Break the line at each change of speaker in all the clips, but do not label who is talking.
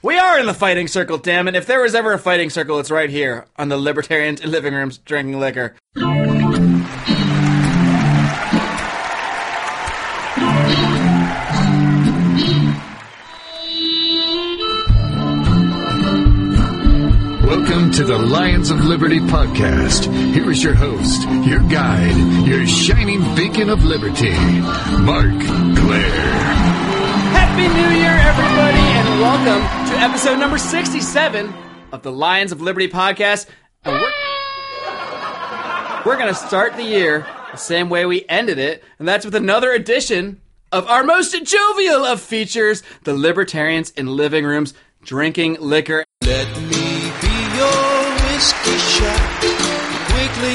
We are in the fighting circle, damn it. If there was ever a fighting circle, it's right here on the Libertarians in living rooms drinking liquor.
Welcome to the Lions of Liberty podcast. Here is your host, your guide, your shining beacon of liberty, Marc Clair.
Happy New Year, everybody, and welcome to episode number 67 of the Lions of Liberty podcast. And we're, we're going to start the year the same way we ended it, and that's with another edition of our most jovial of features the Libertarians in living rooms drinking liquor.
Let me be your whiskey shot. Quickly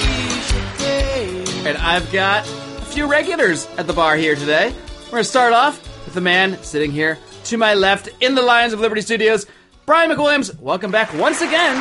ease your pain.
And I've got a few regulars at the bar here today. We're going to start off with the man sitting here to my left in the Lions of Liberty studios, Brian McWilliams. Welcome back once again.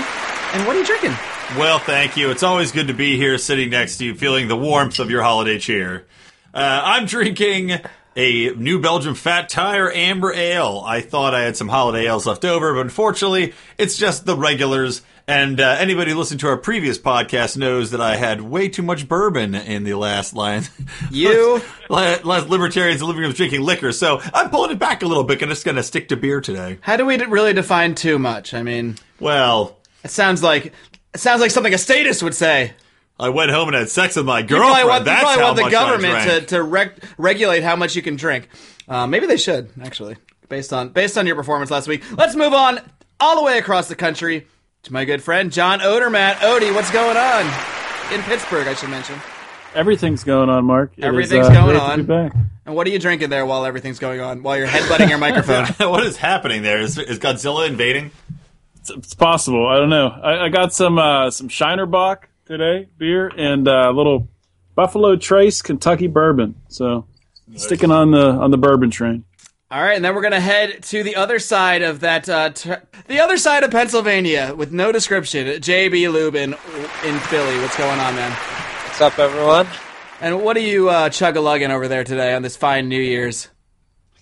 And what are you drinking?
Well, thank you. It's always good to be here sitting next to you, feeling the warmth of your holiday cheer. Uh, I'm drinking a New Belgium Fat Tire Amber Ale. I thought I had some holiday ales left over, but unfortunately, it's just the regulars. And uh, anybody who listened to our previous podcast knows that I had way too much bourbon in the last line.
You-
last, last libertarians in living rooms drinking liquor. So I'm pulling it back a little bit, and it's going to stick to beer today.
How do we really define too much? I mean,
Well,
it sounds like it sounds like something a statist would say.
I went home and had sex with my
You
girlfriend.
probably want, you
That's
probably
how
want the government to, to rec- regulate how much you can drink. Uh, maybe they should, actually, based on based on your performance last week. Let's move on all the way across the country to my good friend John Odermatt. Odie, what's going on in Pittsburgh? I should mention.
Everything's going on, Marc. It is,
Everything's
uh,
going on.
back.
And what are you drinking there while everything's going on? While you're headbutting your microphone?
what is happening there? Is, is Godzilla invading?
It's, it's possible. I don't know. I, I got some uh, some Shiner Bock today beer and uh, a little Buffalo Trace Kentucky bourbon. So sticking on the on the bourbon train.
All right, and then we're gonna head to the other side of that, uh, t- the other side of Pennsylvania with no description. JB Lubin in Philly. What's going on, man?
What's up, everyone?
And what are you uh, chug a lugging over there today on this fine New Year's?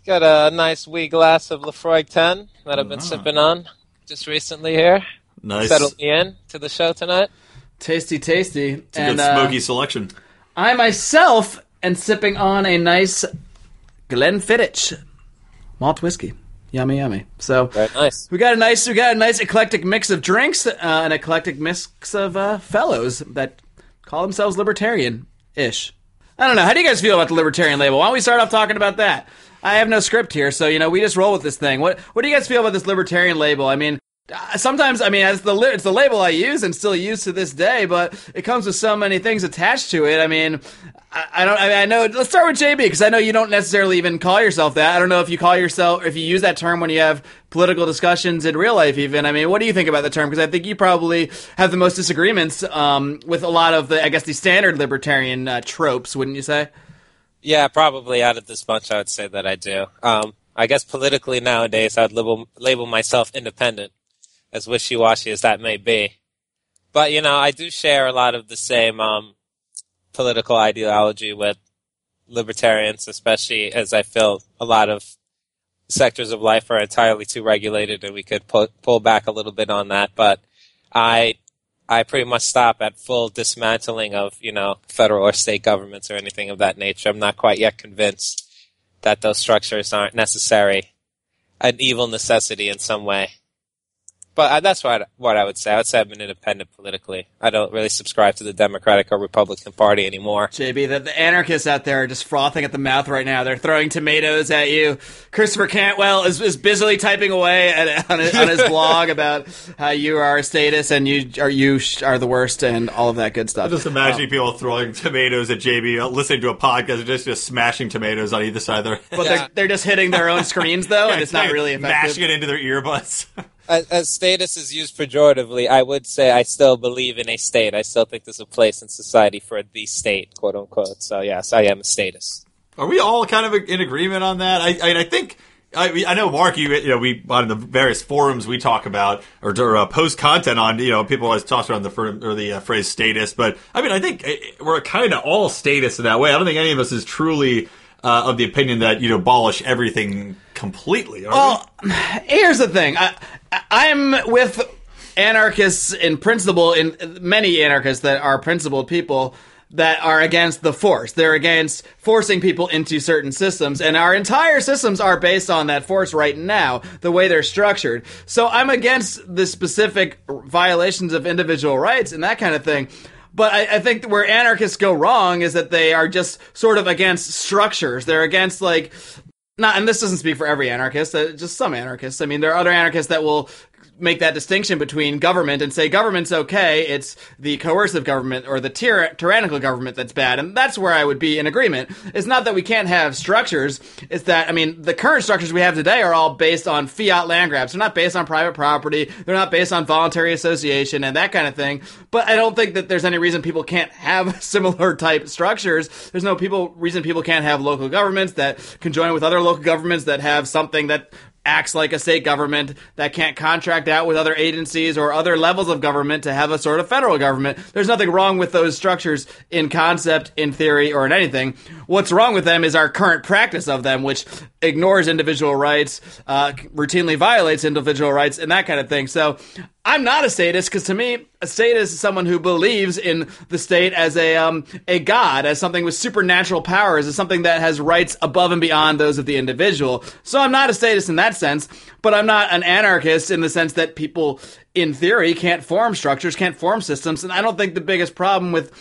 Got a nice wee glass of Laphroaig 10 that I've been sipping on just recently here.
Nice.
Settled me in to the show tonight.
Tasty, tasty.
It's a
and
good
uh,
smoky selection.
I myself am sipping on a nice Glenfiddich malt whiskey. Yummy, yummy. So
Very nice.
we got a nice, we got a nice eclectic mix of drinks, uh, an eclectic mix of uh, fellows that call themselves libertarian-ish. I don't know. How do you guys feel about the libertarian label? Why don't we start off talking about that? I have no script here, so you know we just roll with this thing. What What do you guys feel about this libertarian label? I mean, sometimes I mean it's the it's the label I use and still use to this day, but it comes with so many things attached to it. I mean, I, I don't. I, mean, I know. Let's start with JB because I know you don't necessarily even call yourself that. I don't know if you call yourself if you use that term when you have political discussions in real life. Even I mean, what do you think about the term? Because I think you probably have the most disagreements um, with a lot of the I guess the standard libertarian uh, tropes, wouldn't you say?
Yeah, probably out of this bunch, I would say that I do. Um, I guess politically nowadays, I'd label, label myself independent, as wishy-washy as that may be. But, you know, I do share a lot of the same um, political ideology with libertarians, especially as I feel a lot of sectors of life are entirely too regulated and we could pull, pull back a little bit on that. But I I pretty much stop at full dismantling of, you know, federal or state governments or anything of that nature. I'm not quite yet convinced that those structures aren't necessary, an evil necessity in some way. But uh, that's what what I would say. I would say I'm an independent politically. I don't really subscribe to the Democratic or Republican Party anymore.
JB, the, the anarchists out there are just frothing at the mouth right now. They're throwing tomatoes at you. Christopher Cantwell is, is busily typing away at, on, his, on his blog about how you are a statist and you are you sh- are the worst and all of that good stuff.
Just imagining people throwing tomatoes at JB, uh, listening to a podcast, and just just smashing tomatoes on either side of their.
but they're, they're just hitting their own screens though, and it's not really effective.
mashing it into their earbuds.
As, as statist is used pejoratively, I would say I still believe in a state. I still think there's a place in society for the state, quote unquote. So yes, I am a statist.
Are we all kind of in agreement on that? I, I, I think. I, I know, Marc. You, you know, we on the various forums we talk about or, or uh, post content on. You know, people always toss around the fir- or the uh, phrase statist, but I mean, I think eh, we're kind of all status in that way. I don't think any of us is truly uh, of the opinion that you'd abolish everything completely.
Well, here's the thing. I, I'm with anarchists in principle, in many anarchists that are principled people that are against the force. They're against forcing people into certain systems, and our entire systems are based on that force right now, the way they're structured. So I'm against the specific violations of individual rights and that kind of thing. But I, I think where anarchists go wrong is that they are just sort of against structures. They're against like not, and this doesn't speak for every anarchist, uh, just some anarchists. I mean, there are other anarchists that will make that distinction between government and say government's okay, it's the coercive government or the tyr- tyrannical government that's bad, and that's where I would be in agreement. It's not that we can't have structures, it's that, I mean, the current structures we have today are all based on fiat land grabs. They're not based on private property, they're not based on voluntary association and that kind of thing, but I don't think that there's any reason people can't have similar type structures. There's no people reason people can't have local governments that can join with other local governments that have something that acts like a state government that can't contract out with other agencies or other levels of government to have a sort of federal government. There's nothing wrong with those structures in concept, in theory, or in anything. What's wrong with them is our current practice of them, which ignores individual rights, uh, routinely violates individual rights, and that kind of thing. So I'm not a statist because to me, a statist is someone who believes in the state as a um, a god, as something with supernatural powers, as something that has rights above and beyond those of the individual. So I'm not a statist in that sense, but I'm not an anarchist in the sense that people, in theory, can't form structures, can't form systems, and I don't think the biggest problem with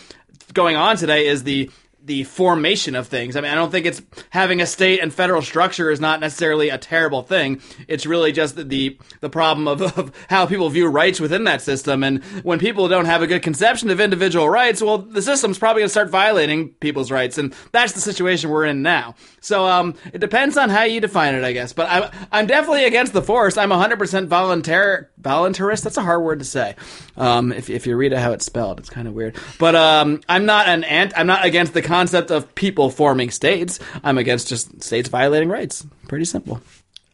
going on today is the the formation of things. I mean, I don't think it's having a state and federal structure is not necessarily a terrible thing. It's really just the the problem of, of how people view rights within that system. And when people don't have a good conception of individual rights, well, the system's probably going to start violating people's rights, and that's the situation we're in now. So, um, it depends on how you define it, I guess. But I'm I'm definitely against the force. I'm 100% voluntar voluntarist. That's a hard word to say. Um, if if you read it how it's spelled, it's kind of weird. But um, I'm not an ant. I'm not against the concept of people forming states. I'm against just states violating rights. Pretty simple.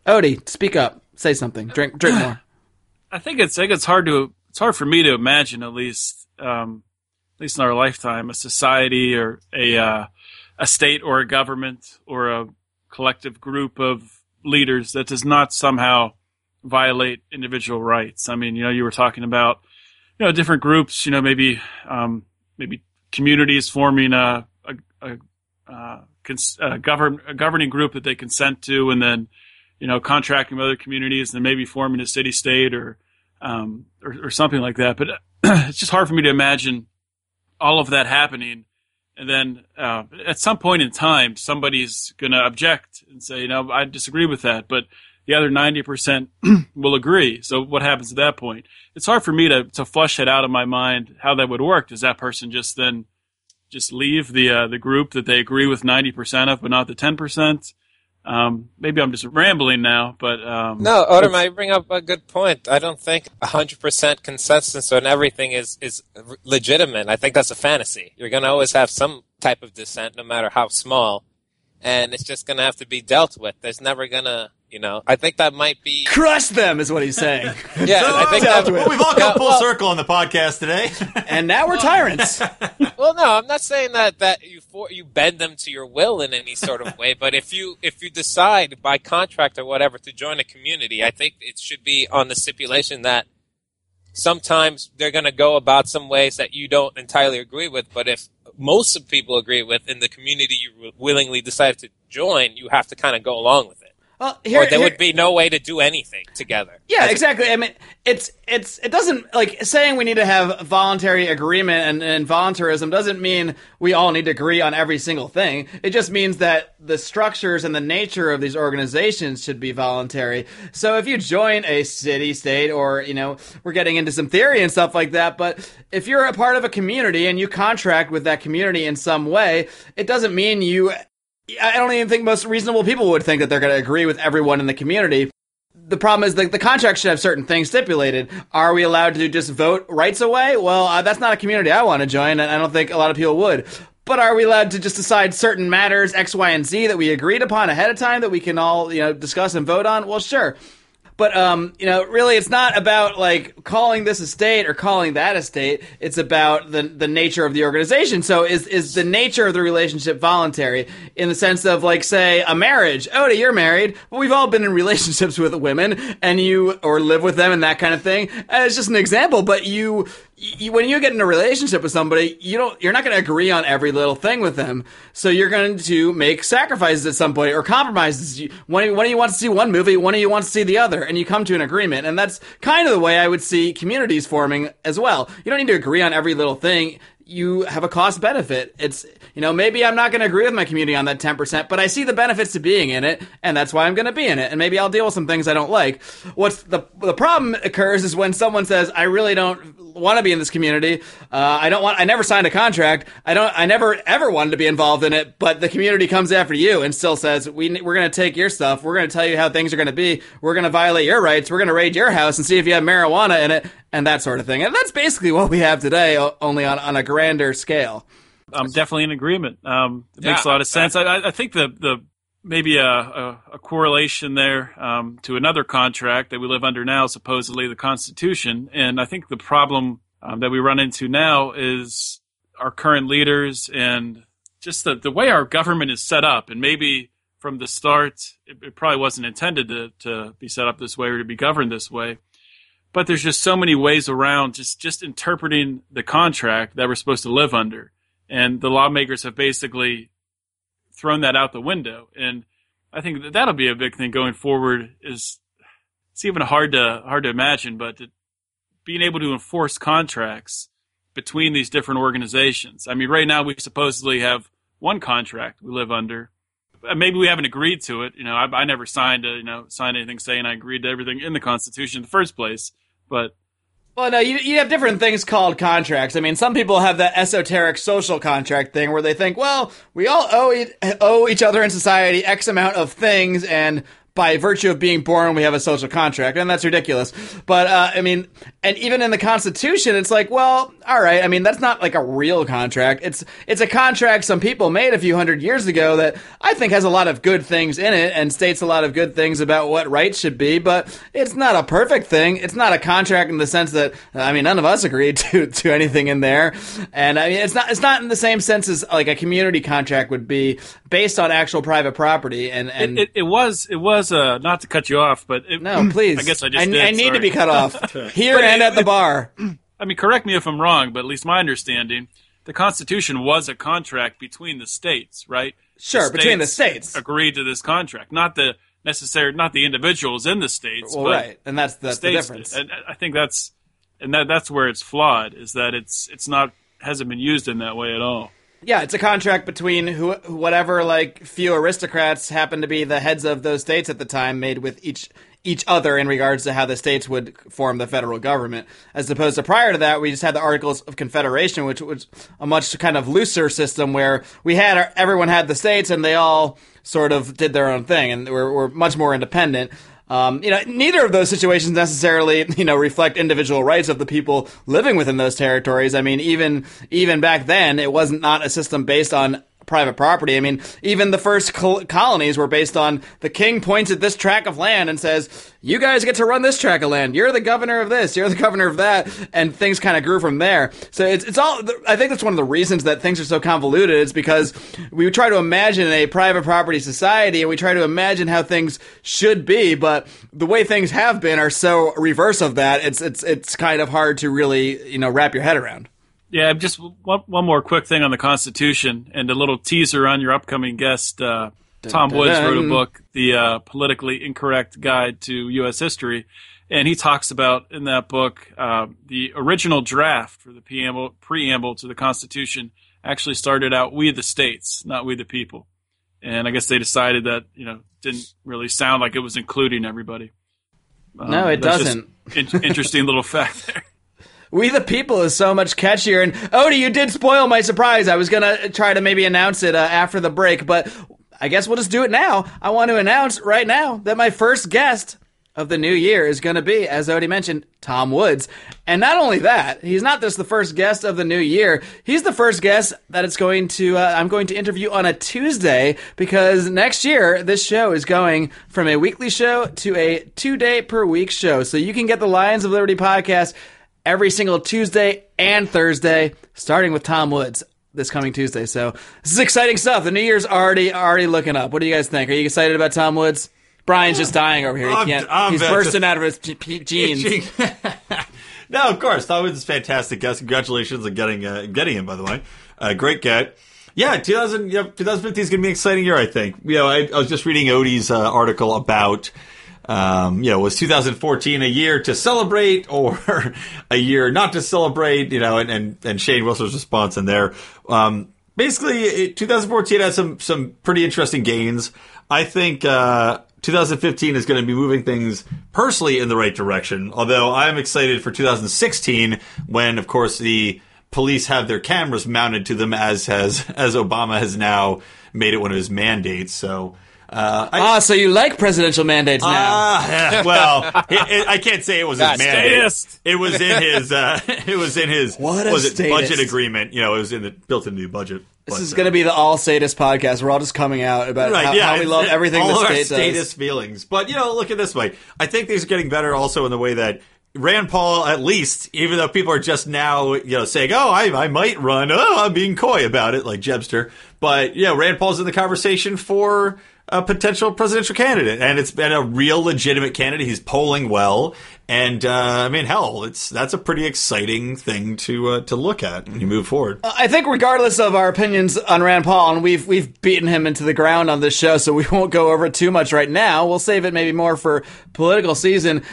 Odie, speak up. Say something. Drink drink more.
I think it's I think it's hard to it's hard for me to imagine at least um, at least in our lifetime a society or a uh, a state or a government or a collective group of leaders that does not somehow violate individual rights. I mean, you know, you were talking about you know different groups, you know, maybe um, maybe communities forming a a, cons- a, govern, a governing group that they consent to, and then you know contracting with other communities, and maybe forming a city state or um, or, or something like that. But it's just hard for me to imagine all of that happening. And then uh, at some point in time, somebody's going to object and say, you know, I disagree with that. But the other 90% will agree. So what happens at that point? It's hard for me to, to flush it out of my mind how that would work. Does that person just then just leave the uh, the group that they agree with 90% of, but not the 10%? Um, maybe I'm just rambling now, but um,
No, Odom, you bring up a good point. I don't think 100% consensus on everything is, is legitimate. I think that's a fantasy. You're going to always have some type of dissent, no matter how small, and it's just going to have to be dealt with. There's never going to, you know, I think that might be.
Crush them is what he's saying.
Yeah, I think that.
well, we've all come
Yeah,
full
well-
circle on the podcast today.
and now we're tyrants.
Well, no, I'm not saying that that you for, you bend them to your will in any sort of way. But if you if you decide by contract or whatever to join a community, I think it should be on the stipulation that sometimes they're going to go about some ways that you don't entirely agree with. But if most of people agree with in the community you willingly decided to join, you have to kind of go along with it.
Well, here,
or there
here-
would be no way to do anything together.
Yeah, exactly. I mean, it's it's it doesn't like saying we need to have voluntary agreement and, and voluntarism doesn't mean we all need to agree on every single thing. It just means that the structures and the nature of these organizations should be voluntary. So if you join a city, state, or you know, we're getting into some theory and stuff like that, but if you're a part of a community and you contract with that community in some way, it doesn't mean you. I don't even think most reasonable people would think that they're going to agree with everyone in the community the problem is the, the contract should have certain things stipulated. Are we allowed to just vote rights away? Well, uh, that's not a community I want to join, and I don't think a lot of people would. But are we allowed to just decide certain matters X, Y, and Z that we agreed upon ahead of time that we can all you know discuss and vote on? Well, sure. But um, you know, really, it's not about like calling this a state or calling that a state. It's about the the nature of the organization. So, is is the nature of the relationship voluntary in the sense of like, say, a marriage? Odie, you're married, but we've all been in relationships with women, and you or live with them and that kind of thing. Uh, it's just an example, but you you, when you get in a relationship with somebody, you don't, you're not going to agree on every little thing with them. So you're going to make sacrifices at some point or compromises. One of you wants to see one movie, one of you wants to see the other, and you come to an agreement. And that's kind of the way I would see communities forming as well. You don't need to agree on every little thing. You have a cost benefit. It's, you know, maybe I'm not going to agree with my community on that 10%, but I see the benefits to being in it, and that's why I'm going to be in it. And maybe I'll deal with some things I don't like. What's the, the problem occurs is when someone says, I really don't want to be in this community. Uh, I don't want. I never signed a contract. I don't. I never ever wanted to be involved in it. But the community comes after you and still says we we're going to take your stuff. We're going to tell you how things are going to be. We're going to violate your rights. We're going to raid your house and see if you have marijuana in it and that sort of thing. And that's basically what we have today, only on on a grander scale.
I'm definitely in agreement. Um, it makes a lot of sense. I, I- I think the the maybe a, a, a correlation there um, to another contract that we live under now, supposedly the Constitution. And I think the problem um, that we run into now is our current leaders and just the, the way our government is set up. And maybe from the start, it, it probably wasn't intended to, to be set up this way or to be governed this way. But there's just so many ways around just, just interpreting the contract that we're supposed to live under. And the lawmakers have basically thrown that out the window. And I think that that'll be a big thing going forward. Is it's even hard to hard to imagine, but to, being able to enforce contracts between these different organizations. I mean, right now we supposedly have one contract we live under. Maybe we haven't agreed to it. You know, I, I never signed a, you know signed anything saying I agreed to everything in the Constitution in the first place. But
Well, no, you, you have different things called contracts. I mean, some people have that esoteric social contract thing where they think, well, we all owe, e- owe each other in society X amount of things, and by virtue of being born, we have a social contract, and that's ridiculous. But, uh, I mean, and even in the Constitution, it's like, well, all right, I mean, that's not like a real contract. It's, it's a contract some people made a few hundred years ago that I think has a lot of good things in it and states a lot of good things about what rights should be, but it's not a perfect thing. It's not a contract in the sense that, I mean, none of us agreed to, to anything in there. And I mean, it's not, it's not in the same sense as like a community contract would be based on actual private property and, and
it, it, it was it was uh, not to cut you off, but it,
no, please.
I guess I just
I,
did,
I need to be cut off here and at the bar.
I mean, correct me if I'm wrong, but at least my understanding, the Constitution was a contract between the states, right?
Sure, between the states.
agreed to this contract, not the necessary, not the individuals in the states.
Well,
but
right, and that's that's the
states
difference.
And I think that's and that that's where it's flawed is that it's it's not hasn't been used in that way at all.
Yeah, it's a contract between who, whatever like few aristocrats happen to be the heads of those states at the time, made with each each other in regards to how the states would form the federal government. As opposed to prior to that, we just had the Articles of Confederation, which was a much kind of looser system where we had our, everyone had the states and they all sort of did their own thing and were, were much more independent. Um, you know, neither of those situations necessarily, you know, reflect individual rights of the people living within those territories. I mean, even even back then, it wasn't not a system based on private property. I mean, even the first col- colonies were based on the king points at this tract of land and says, "You guys get to run this tract of land. You're the governor of this. You're the governor of that," and things kind of grew from there. So it's it's all. I think that's one of the reasons that things are so convoluted. Is because we try to imagine a private property society and we try to imagine how things should be, but the way things have been are so reverse of that. It's it's it's kind of hard to really you know wrap your head around.
Yeah, just one, one more quick thing on the Constitution and a little teaser on your upcoming guest. Uh, Tom Woods wrote a book, The uh, Politically Incorrect Guide to U.S. History, and he talks about in that book uh, the original draft for the preamble, preamble to the Constitution actually started out "We the states," not "We the people," and I guess they decided that you know didn't really sound like it was including everybody. Um,
No, it doesn't.
in- interesting little fact there.
We the People is so much catchier. And Odie, you did spoil my surprise. I was gonna try to maybe announce it uh, after the break, but I guess we'll just do it now. I want to announce right now that my first guest of the new year is going to be, as Odie mentioned, Tom Woods. And not only that, he's not just the first guest of the new year. He's the first guest that it's going to, uh, I'm going to interview on a Tuesday because next year this show is going from a weekly show to a two day per week show. So you can get the Lions of Liberty podcast every single Tuesday and Thursday, starting with Tom Woods this coming Tuesday. So this is exciting stuff. The new year's already already looking up. What do you guys think? Are you excited about Tom Woods? Brian's just dying over here. He can't.
I'm
he's
just-
bursting out of his je- je- jeans.
no, of course. Tom Woods is a fantastic guest. Congratulations on getting uh, getting him, by the way. Uh, great get. Yeah, 2000, yeah, 2015 is going to be an exciting year, I think. You know, I, I was just reading Odie's uh, article about, um, you know, was 2014 a year to celebrate or a year not to celebrate, you know, and, and, and Shane Wilson's response in there. Um, basically, it, 2014 had some, some pretty interesting gains. I think, uh, 2015 is going to be moving things personally in the right direction. Although I'm excited for 2016 when, of course, the police have their cameras mounted to them as has as Obama has now made it one of his mandates. So. Uh, I,
Ah, so you like presidential mandates now?
Ah, well, it, it, I can't say it was his
That's
mandate. It was in his. Uh, it was in his.
What a
was it budget agreement? You know, it was in the built into the budget.
this
But,
is
uh,
going to be the all statist podcast. We're all just coming out about
Right,
how,
yeah,
how we love everything
all
the
of our
state
status
does.
feelings. But you know, look at this way. I think things are getting better also in the way that Rand Paul, at least, even though people are just now, you know, saying, "Oh, I, I might run," oh, I'm being coy about it, like Jebster. But yeah, Rand Paul's in the conversation for a potential presidential candidate, and it's been a real legitimate candidate. He's polling well, and uh, I mean, hell, it's that's a pretty exciting thing to uh, to look at when you move forward.
I think, regardless of our opinions on Rand Paul, and we've we've beaten him into the ground on this show, so we won't go over it too much right now. We'll save it maybe more for political season.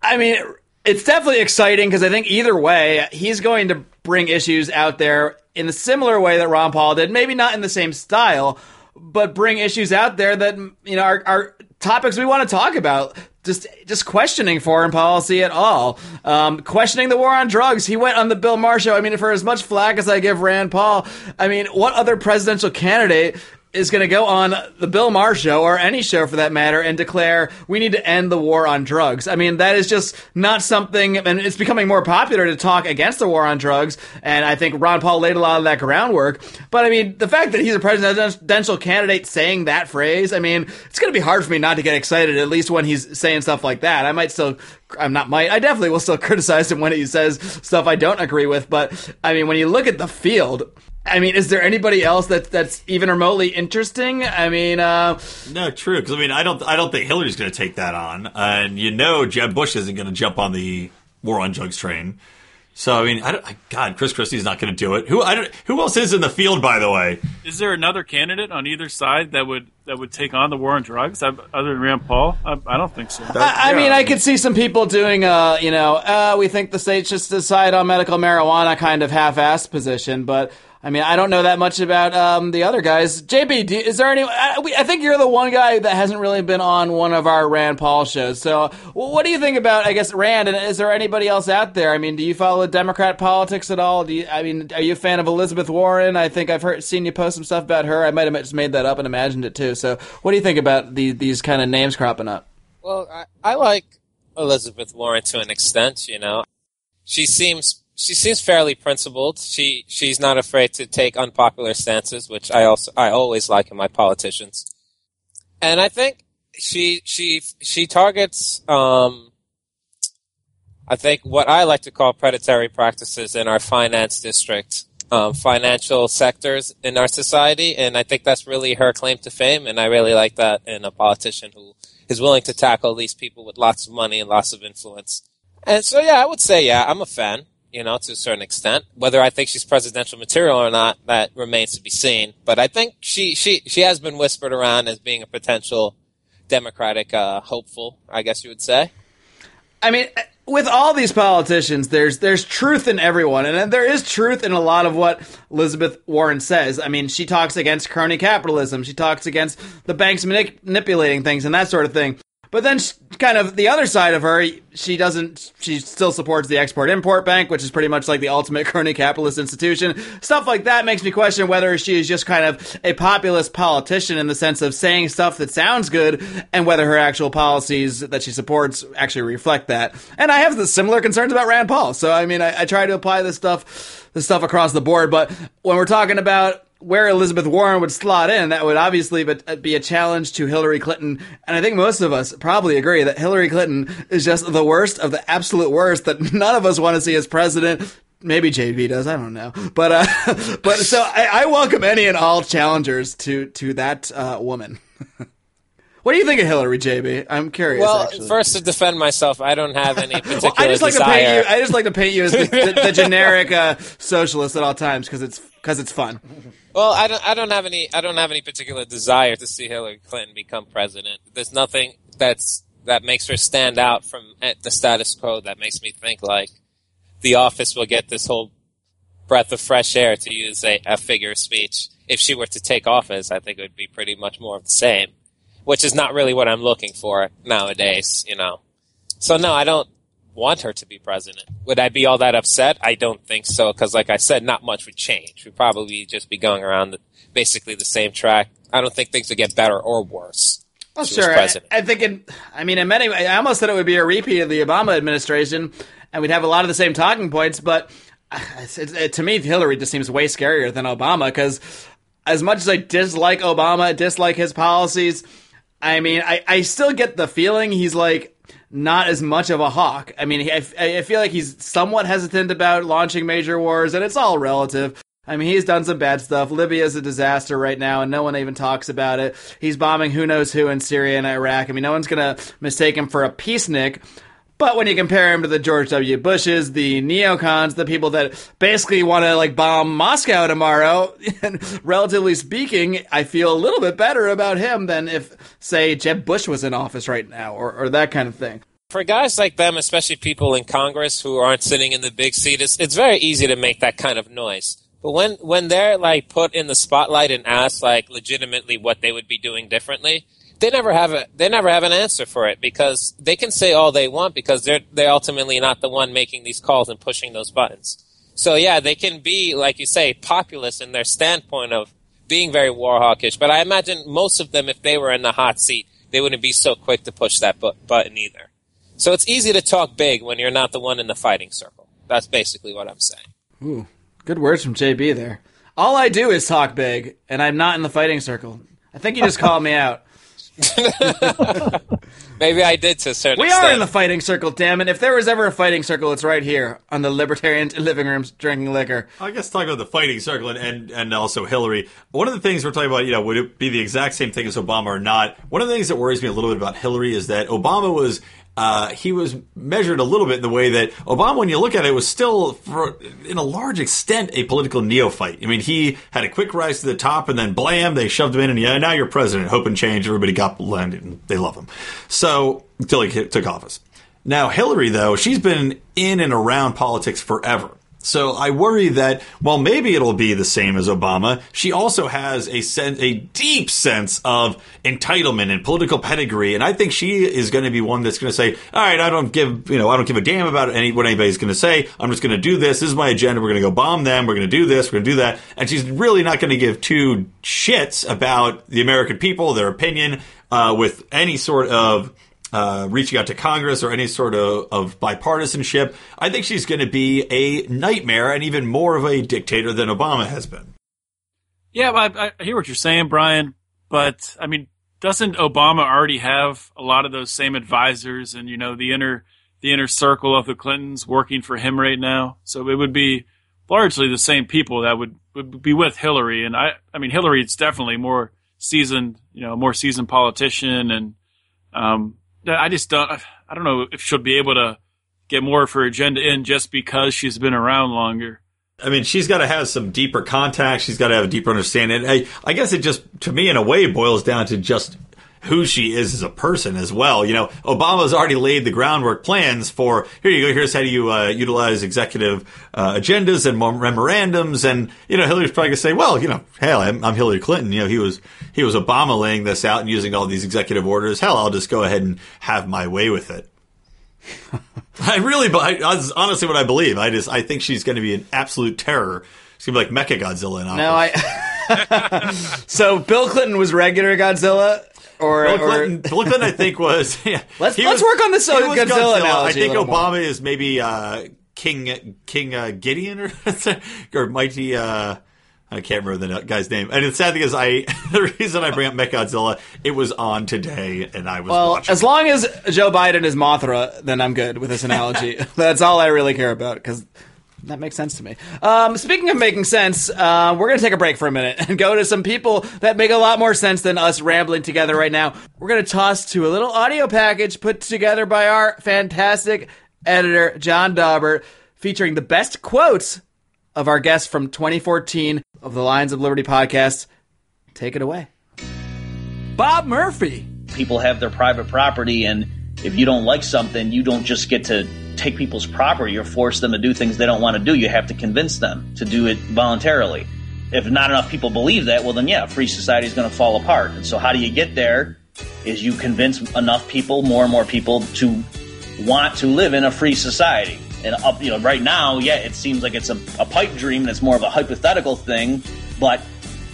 I mean, it's definitely exciting because I think either way, he's going to bring issues out there in a similar way that Ron Paul did. Maybe not in the same style, but bring issues out there that you know are, are topics we want to talk about. Just just questioning foreign policy at all, um, questioning the war on drugs. He went on the Bill Maher show. I mean, for as much flack as I give Rand Paul, I mean, what other presidential candidate is going to go on the Bill Maher show or any show for that matter and declare we need to end the war on drugs. I mean, that is just not something, and it's becoming more popular to talk against the war on drugs. And I think Ron Paul laid a lot of that groundwork. But I mean, the fact that he's a presidential candidate saying that phrase, I mean, it's going to be hard for me not to get excited, at least when he's saying stuff like that. I might still, I'm not might, I definitely will still criticize him when he says stuff I don't agree with. But I mean, when you look at the field, I mean, is there anybody else that that's even remotely interesting? I mean, uh,
No, true. Because I mean, I don't, I don't think Hillary's going to take that on, and you know, Jeb Bush isn't going to jump on the war on drugs train. So I mean, I don't, I- God, Chris Christie's not going to do it. Who, I don't, who else is in the field, by the way?
Is there another candidate on either side that would that would take on the war on drugs I- other than Rand Paul? I, I don't think so.
I, I mean, I could see some people doing, uh, you know, uh, we think the state should decide on medical marijuana kind of half-assed position, but I mean, I don't know that much about um, the other guys. JB, do, is there any? I, we, I think you're the one guy that hasn't really been on one of our Rand Paul shows. So, what do you think about? I guess Rand, and is there anybody else out there? I mean, do you follow Democrat politics at all? Do you? I mean, are you a fan of Elizabeth Warren? I think I've heard seen you post some stuff about her. I might have just made that up and imagined it too. So, what do you think about the, these kind of names cropping up?
Well, I, I like Elizabeth Warren to an extent. You know, she seems she seems fairly principled. She she's not afraid to take unpopular stances, which I also I always like in my politicians. And I think she she she targets um I think what I like to call predatory practices in our finance district, um, financial sectors in our society, and I think that's really her claim to fame. And I really like that in a politician who is willing to tackle these people with lots of money and lots of influence. And so, yeah, I would say, yeah, I'm a fan, you know, to a certain extent. Whether I think she's presidential material or not, that remains to be seen. But I think she, she, she has been whispered around as being a potential Democratic, uh, hopeful, I guess you would say.
I mean, with all these politicians, there's there's truth in everyone, and there is truth in a lot of what Elizabeth Warren says. I mean, she talks against crony capitalism, she talks against the banks manip- manipulating things and that sort of thing. But then, sh- kind of the other side of her, she doesn't. She still supports the Export Import Bank, which is pretty much like the ultimate crony capitalist institution. Stuff like that makes me question whether she is just kind of a populist politician in the sense of saying stuff that sounds good, and whether her actual policies that she supports actually reflect that. And I have the similar concerns about Rand Paul. So I mean, I, I try to apply this stuff, this stuff across the board. But when we're talking about where Elizabeth Warren would slot in, that would obviously be a challenge to Hillary Clinton. And I think most of us probably agree that Hillary Clinton is just the worst of the absolute worst that none of us want to see as president. Maybe JB does, I don't know. But, uh, but so I, I, welcome any and all challengers to, to that, uh, woman. What do you think of Hillary, JB? I'm curious.
Well,
actually.
first to defend myself, I don't have any particular
well, I just like
desire.
to paint you. I just like to paint you as the, the, the generic uh, socialist at all times because it's because it's fun.
Well, I don't. I don't have any. I don't have any particular desire to see Hillary Clinton become president. There's nothing that's that makes her stand out from eh, the status quo that makes me think like the office will get this whole breath of fresh air to use a, a figure of speech. If she were to take office, I think it would be pretty much more of the same, which is not really what I'm looking for nowadays. You know. So no, I don't want her to be president. Would I be all that upset? I don't think so, because like I said, not much would change. We'd probably just be going around the, basically the same track. I don't think things would get better or worse.
Well, sure. I, I, think, in, I mean, in many, I almost said it would be a repeat of the Obama administration, and we'd have a lot of the same talking points. But it, it, to me, Hillary just seems way scarier than Obama because as much as I dislike Obama, dislike his policies, I mean, I, I still get the feeling he's like not as much of a hawk. I mean, I, I feel like he's somewhat hesitant about launching major wars, and it's all relative. I mean, he's done some bad stuff. Libya is a disaster right now, and no one even talks about it. He's bombing who knows who in Syria and Iraq. I mean, no one's going to mistake him for a peacenik. But when you compare him to the George W. Bushes, the neocons, the people that basically want to like bomb Moscow tomorrow, and relatively speaking, I feel a little bit better about him than if, say, Jeb Bush was in office right now or, or that kind of thing.
For guys like them, especially people in Congress who aren't sitting in the big seat, it's, it's very easy to make that kind of noise. But when, when they're like put in the spotlight and asked like legitimately what they would be doing differently, they never have a they never have an answer for it because they can say all they want because they're they're ultimately not the one making these calls and pushing those buttons. So yeah, they can be like you say populist in their standpoint of being very war hawkish, but I imagine most of them, if they were in the hot seat, they wouldn't be so quick to push that bu- button either. So it's easy to talk big when you're not the one in the fighting circle. That's basically what I'm saying.
Ooh, good words from JB there. All I do is talk big, and I'm not in the fighting circle. I think you just called me out.
Maybe I did to a certain
We
extent.
are in the fighting circle, damn it. If there was ever a fighting circle, it's right here on the libertarian living rooms drinking liquor.
I guess talking about the fighting circle and, and, and also Hillary. One of the things we're talking about, you know, would it be the exact same thing as Obama or not? One of the things that worries me a little bit about Hillary is that Obama was uh, he was measured a little bit in the way that Obama, when you look at it, was still, for, in a large extent, a political neophyte. I mean, he had a quick rise to the top, and then blam, they shoved him in, and yeah, now you're president. Hope and change. Everybody got landed, and they love him. So until he took office. Now Hillary, though, she's been in and around politics forever. So I worry that while maybe it'll be the same as Obama, she also has a sen- a deep sense of entitlement and political pedigree, and I think she is going to be one that's going to say, "All right, I don't give you know I don't give a damn about any what anybody's going to say. I'm just going to do this. This is my agenda. We're going to go bomb them. We're going to do this. We're going to do that." And she's really not going to give two shits about the American people, their opinion, uh, with any sort of uh, reaching out to Congress or any sort of, of bipartisanship. I think she's going to be a nightmare and even more of a dictator than Obama has been.
Yeah, I, I hear what you're saying, Brian. But I mean, doesn't Obama already have a lot of those same advisors and you know the inner the inner circle of the Clintons working for him right now? So it would be largely the same people that would, would be with Hillary. And I, I mean, Hillary is definitely more seasoned, you know, more seasoned politician. And, um, I just don't, I don't know if she'll be able to get more of her agenda in just because she's been around longer.
I mean, she's got to have some deeper contact. She's got to have a deeper understanding. I, I guess it just, to me, in a way, boils down to just who she is as a person as well. You know, Obama's already laid the groundwork plans for here you go. Here's how you uh, utilize executive uh, agendas and mem- memorandums. And you know, Hillary's probably gonna say, well, you know, hell, I'm, I'm Hillary Clinton. You know, he was he was Obama laying this out and using all these executive orders. Hell, I'll just go ahead and have my way with it. I really, I, that's honestly what I believe. I just, I think she's going to be an absolute terror. She's going to be like Mecha Godzilla in office.
No, I. so Bill Clinton was regular Godzilla, or,
Bill
or-
Clinton, Bill Clinton, I think was. Yeah,
Let's- let's work on this,
he
Godzilla
I think Obama
more.
is maybe uh, King King uh, Gideon or or mighty. Uh, I can't remember the guy's name. And the sad thing is, I the reason I bring up Mechagodzilla, it was on today, and I was
well,
watching.
as long as Joe Biden is Mothra, then I'm good with this analogy. That's all I really care about because that makes sense to me. Um, speaking of making sense, uh, we're going to take a break for a minute and go to some people that make a lot more sense than us rambling together right now. We're going to toss to a little audio package put together by our fantastic editor, John Daubert, featuring the best quotes of our guests from 2014 of the Lions of Liberty podcast. Take it away. Bob Murphy.
people have their private property and if you don't like something you don't just get to take people's property or force them to do things they don't want to do you have to convince them to do it voluntarily if not enough people believe that well then yeah free society is going to fall apart and so how do you get there is you convince enough people more and more people to want to live in a free society and up you know right now yeah it seems like it's a, a pipe dream and it's more of a hypothetical thing but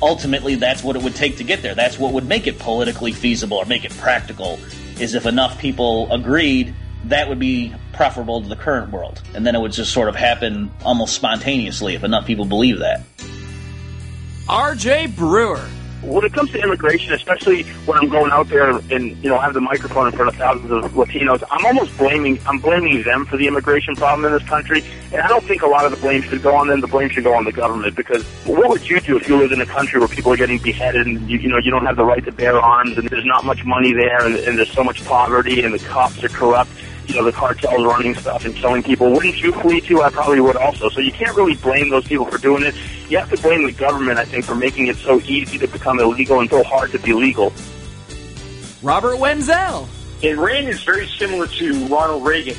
ultimately that's what it would take to get there. That's what would make it politically feasible or make it practical. Is if enough people agreed, that would be preferable to the current world, and then it would just sort of happen almost spontaneously if enough people believe that.
R.J. Brewer.
when it comes to immigration, especially when I'm going out there and you know have the microphone in front of thousands of Latinos, I'm almost blaming I'm blaming them for the immigration problem in this country, and I don't think a lot of the blame should go on them. The blame should go on the government because what would you do if you lived in a country where people are getting beheaded and you, you know you don't have the right to bear arms and there's not much money there and, and there's so much poverty and the cops are corrupt. You know, the cartels running stuff and killing people. Wouldn't you flee too? I probably would also. So you can't really blame those people for doing it. You have to blame the government, I think, for making it so easy to become illegal and so hard to be legal.
Robert Wenzel.
And Rand is very similar to Ronald Reagan.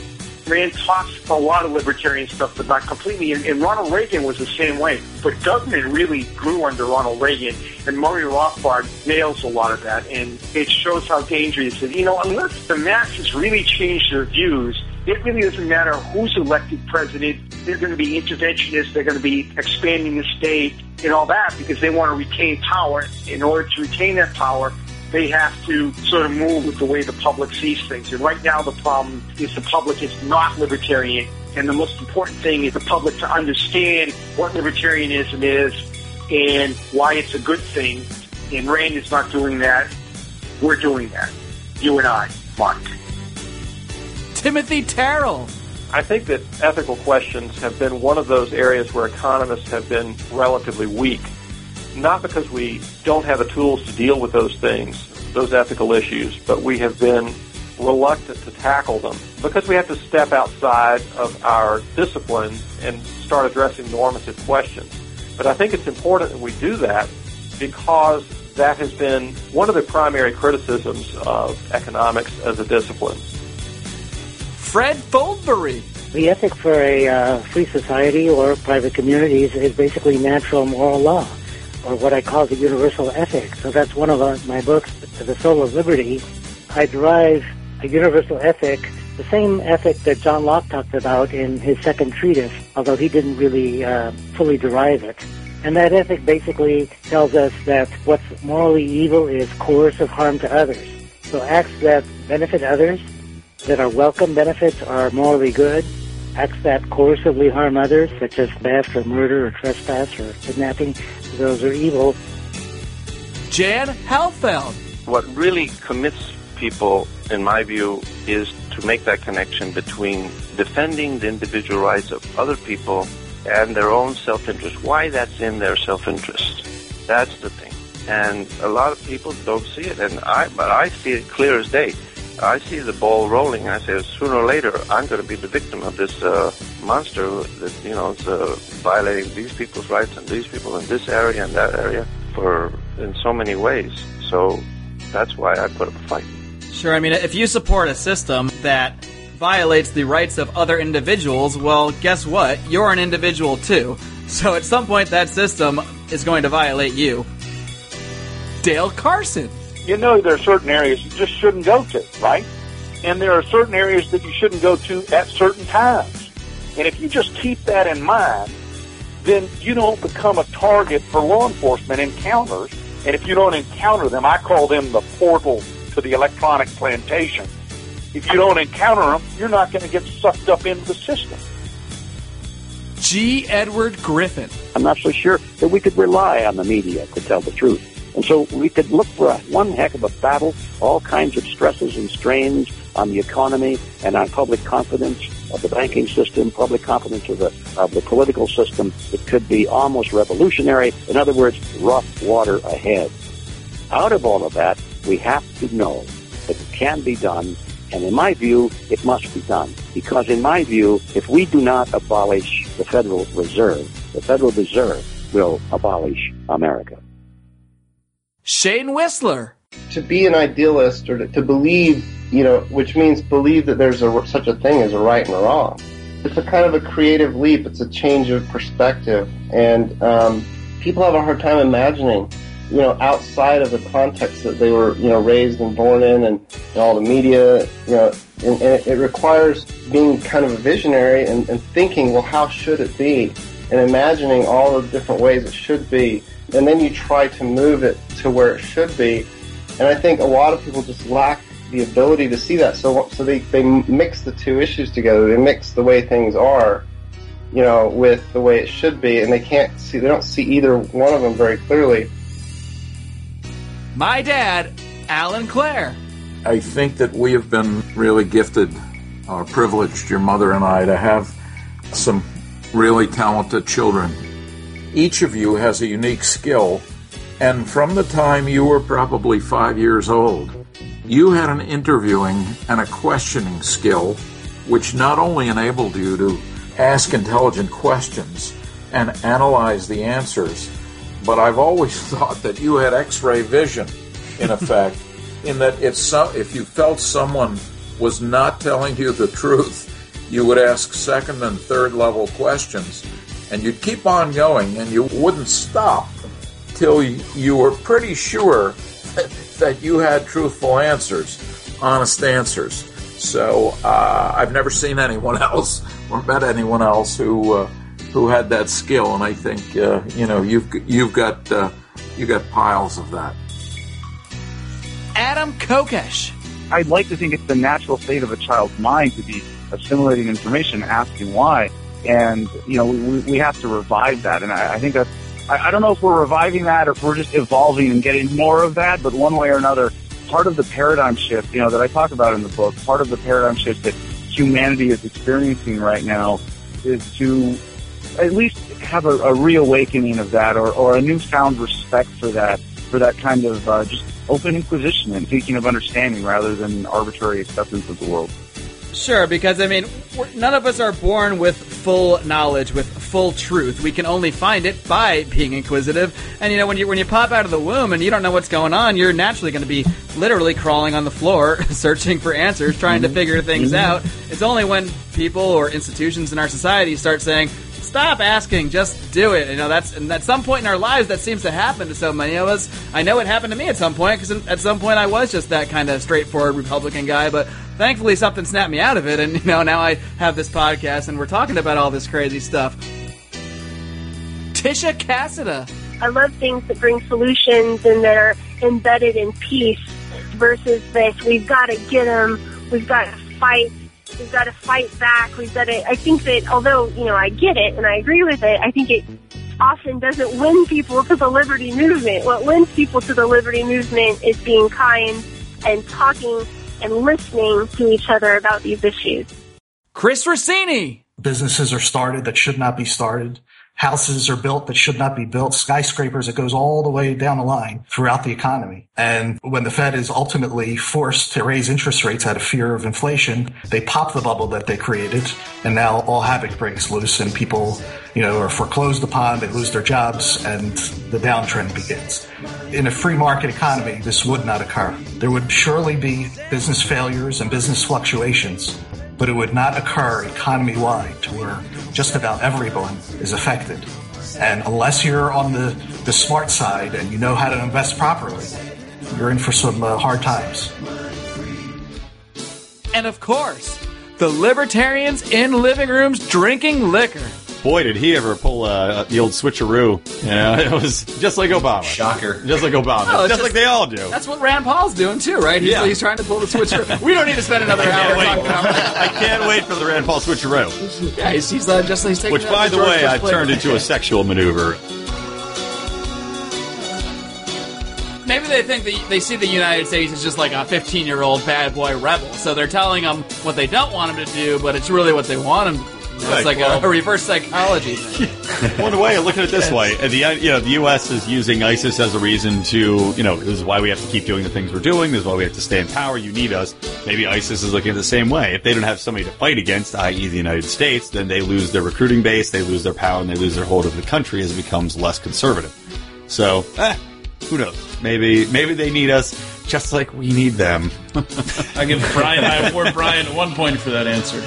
Rand talks a lot of libertarian stuff, but not completely. And, and Ronald Reagan was the same way. But government really grew under Ronald Reagan, and Murray Rothbard nails a lot of that. And it shows how dangerous it is. You know, unless the masses really change their views, it really doesn't matter who's elected president. They're going to be interventionists. They're going to be expanding the state and all that because they want to retain power. In order to retain that power, they have to sort of move with the way the public sees things. And right now the problem is the public is not libertarian. And the most important thing is the public to understand what libertarianism is and why it's a good thing. And Rand is not doing that. We're doing that. You and I, Marc.
Timothy Terrell.
I think that ethical questions have been one of those areas where economists have been relatively weak. Not because we don't have the tools to deal with those things, those ethical issues, but we have been reluctant to tackle them because we have to step outside of our discipline and start addressing normative questions. But I think it's important that we do that because that has been one of the primary criticisms of economics as a discipline.
Fred Foldvary.
The ethic for a uh, free society or private communities is basically natural moral law, or what I call the universal ethic. So that's one of uh, my books, The Soul of Liberty. I derive a universal ethic, the same ethic that John Locke talked about in his second treatise, although he didn't really uh, fully derive it. And that ethic basically tells us that what's morally evil is coercive harm to others. So acts that benefit others, that are welcome benefits, are morally good. Acts that coercively harm others, such as theft or murder or trespass or kidnapping, those are evil.
Jan Helfeld.
What really commits people, in my view, is to make that connection between defending the individual rights of other people and their own self-interest. Why that's in their self-interest. That's the thing. And a lot of people don't see it, and I, but I see it clear as day. I see the ball rolling. I say sooner or later I'm going to be the victim of this uh, monster that you know is uh, violating these people's rights and these people in this area and that area for in so many ways. So That's why I put up a fight.
Sure, I mean, if you support a system that violates the rights of other individuals, well, guess what? You're an individual too. So at some point, that system is going to violate you. Dale Carson.
You know, there are certain areas you just shouldn't go to, right? And there are certain areas that you shouldn't go to at certain times. And if you just keep that in mind, then you don't become a target for law enforcement encounters. And if you don't encounter them, I call them the portal to the electronic plantation. If you don't encounter them, you're not going to get sucked up into the system.
G. Edward Griffin.
I'm not so sure that we could rely on the media to tell the truth. And so we could look for a, one heck of a battle, all kinds of stresses and strains on the economy and on public confidence of the banking system, public confidence of the, of the political system. It could be almost revolutionary. In other words, rough water ahead. Out of all of that, we have to know that it can be done. And in my view, it must be done. Because in my view, if we do not abolish the Federal Reserve, the Federal Reserve will abolish America.
Shane Whistler.
To be an idealist or to, to believe, you know, which means believe that there's a, such a thing as a right and a wrong. It's a kind of a creative leap. It's a change of perspective. And um, people have a hard time imagining, you know, outside of the context that they were, you know, raised and born in and, and all the media, you know, and, and it requires being kind of a visionary and, and thinking, well, how should it be? And imagining all the different ways it should be and then you try to move it to where it should be. And I think a lot of people just lack the ability to see that. So, so they, they mix the two issues together. They mix the way things are, you know, with the way it should be, and they can't see, they don't see either one of them very clearly.
My dad, Alan Clair.
I think that we have been really gifted, or privileged, your mother and I, to have some really talented children each of you has a unique skill, and from the time you were probably five years old, you had an interviewing and a questioning skill, which not only enabled you to ask intelligent questions and analyze the answers, but I've always thought that you had x ray vision, in effect, in that if, so, if you felt someone was not telling you the truth, you would ask second and third level questions and you'd keep on going and you wouldn't stop till you were pretty sure that you had truthful answers, honest answers. So uh, I've never seen anyone else or met anyone else who uh, who had that skill, and I think uh, you know you've you've got uh, you got piles of that.
Adam Kokesh.
I'd like to think it's the natural state of a child's mind to be assimilating information, asking why and you know we, we have to revive that. And I, I think that I, I don't know if we're reviving that or if we're just evolving and getting more of that. But one way or another, part of the paradigm shift, you know, that I talk about in the book, part of the paradigm shift that humanity is experiencing right now is to at least have a, a reawakening of that or, or a newfound respect for that, for that kind of uh, just open inquisition and seeking of understanding rather than arbitrary acceptance of the world.
Sure, because I mean, none of us are born with full knowledge, with full truth. We can only find it by being inquisitive. And you know, when you when you pop out of the womb and you don't know what's going on, you're naturally going to be literally crawling on the floor, searching for answers, trying mm-hmm. to figure things mm-hmm. out. It's only when people or institutions in our society start saying, stop asking, just do it. You know, that's and at some point in our lives that seems to happen to so many of us. I know it happened to me at some point because at some point I was just that kind of straightforward Republican guy, but thankfully something snapped me out of it, and you know now I have this podcast and we're talking about all this crazy stuff. Tisha Casida.
I love things that bring solutions and that are embedded in peace versus this. We've got to get them. We've got to fight We've got to fight back. We've got to. I think that although you know I get it and I agree with it, I think it often doesn't win people to the liberty movement. What wins people to the liberty movement is being kind and talking and listening to each other about these issues.
Chris Rossini.
Businesses are started that should not be started. Houses are built that should not be built, skyscrapers. It goes all the way down the line throughout the economy. And when the Fed is ultimately forced to raise interest rates out of fear of inflation, they pop the bubble that they created. And now all havoc breaks loose and people, you know, are foreclosed upon, they lose their jobs and the downtrend begins. In a free market economy, this would not occur. There would surely be business failures and business fluctuations, but it would not occur economy wide to where just about everyone is affected. And unless you're on the, the smart side and you know how to invest properly, you're in for some uh, hard times.
And of course, the libertarians in living rooms drinking liquor.
Boy, did he ever pull uh, the old switcheroo. Yeah, it was just like Obama. Shocker. Just like Obama.
No, it's
just, like they all do.
That's what Rand Paul's doing too, right? He's,
Yeah.
he's trying to pull the switcheroo. we don't need to spend another hour talking about it.
I can't wait for the Rand Paul switcheroo.
Yeah, he's, he's uh, just he's taking
Which, by
to
the way, I've turned into a sexual maneuver.
Maybe they think that they see the United States as just like a 15 year old bad boy rebel, so they're telling them what they don't want him to do, but it's really what they want him. It's
Right,
like
well-
a, a reverse psychology thing.
One way, look at it this way: the you know the U.S. is using ISIS as a reason to you know this is why we have to keep doing the things we're doing. This is why we have to stay in power. You need us. Maybe ISIS is looking at the same way. If they don't have somebody to fight against, i.e., the United States, then they lose their recruiting base, they lose their power, and they lose their hold of the country as it becomes less conservative. So, eh, who knows? Maybe maybe they need us just like we need them.
I give Brian, I award Brian one point for that answer.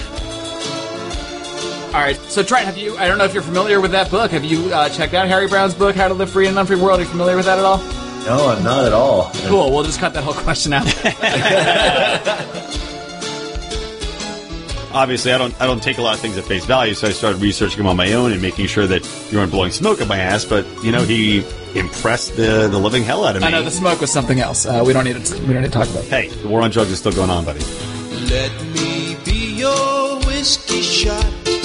All right, so Trent, have you? I don't know if you're familiar with that book. Have you uh, checked out Harry Browne's book, How to Live Free in an Unfree World? Are you familiar with that at all?
No, I'm not at all.
Cool. We'll just cut that whole question out.
Obviously, I don't I don't take a lot of things at face value, so I started researching them on my own and making sure that you weren't blowing smoke up my ass. But you know, he impressed the the living hell out of me.
I know the smoke was something else. Uh, we don't need to. We don't need to talk about. It.
Hey, the war on drugs is still going on, buddy.
Let me be your whiskey shot to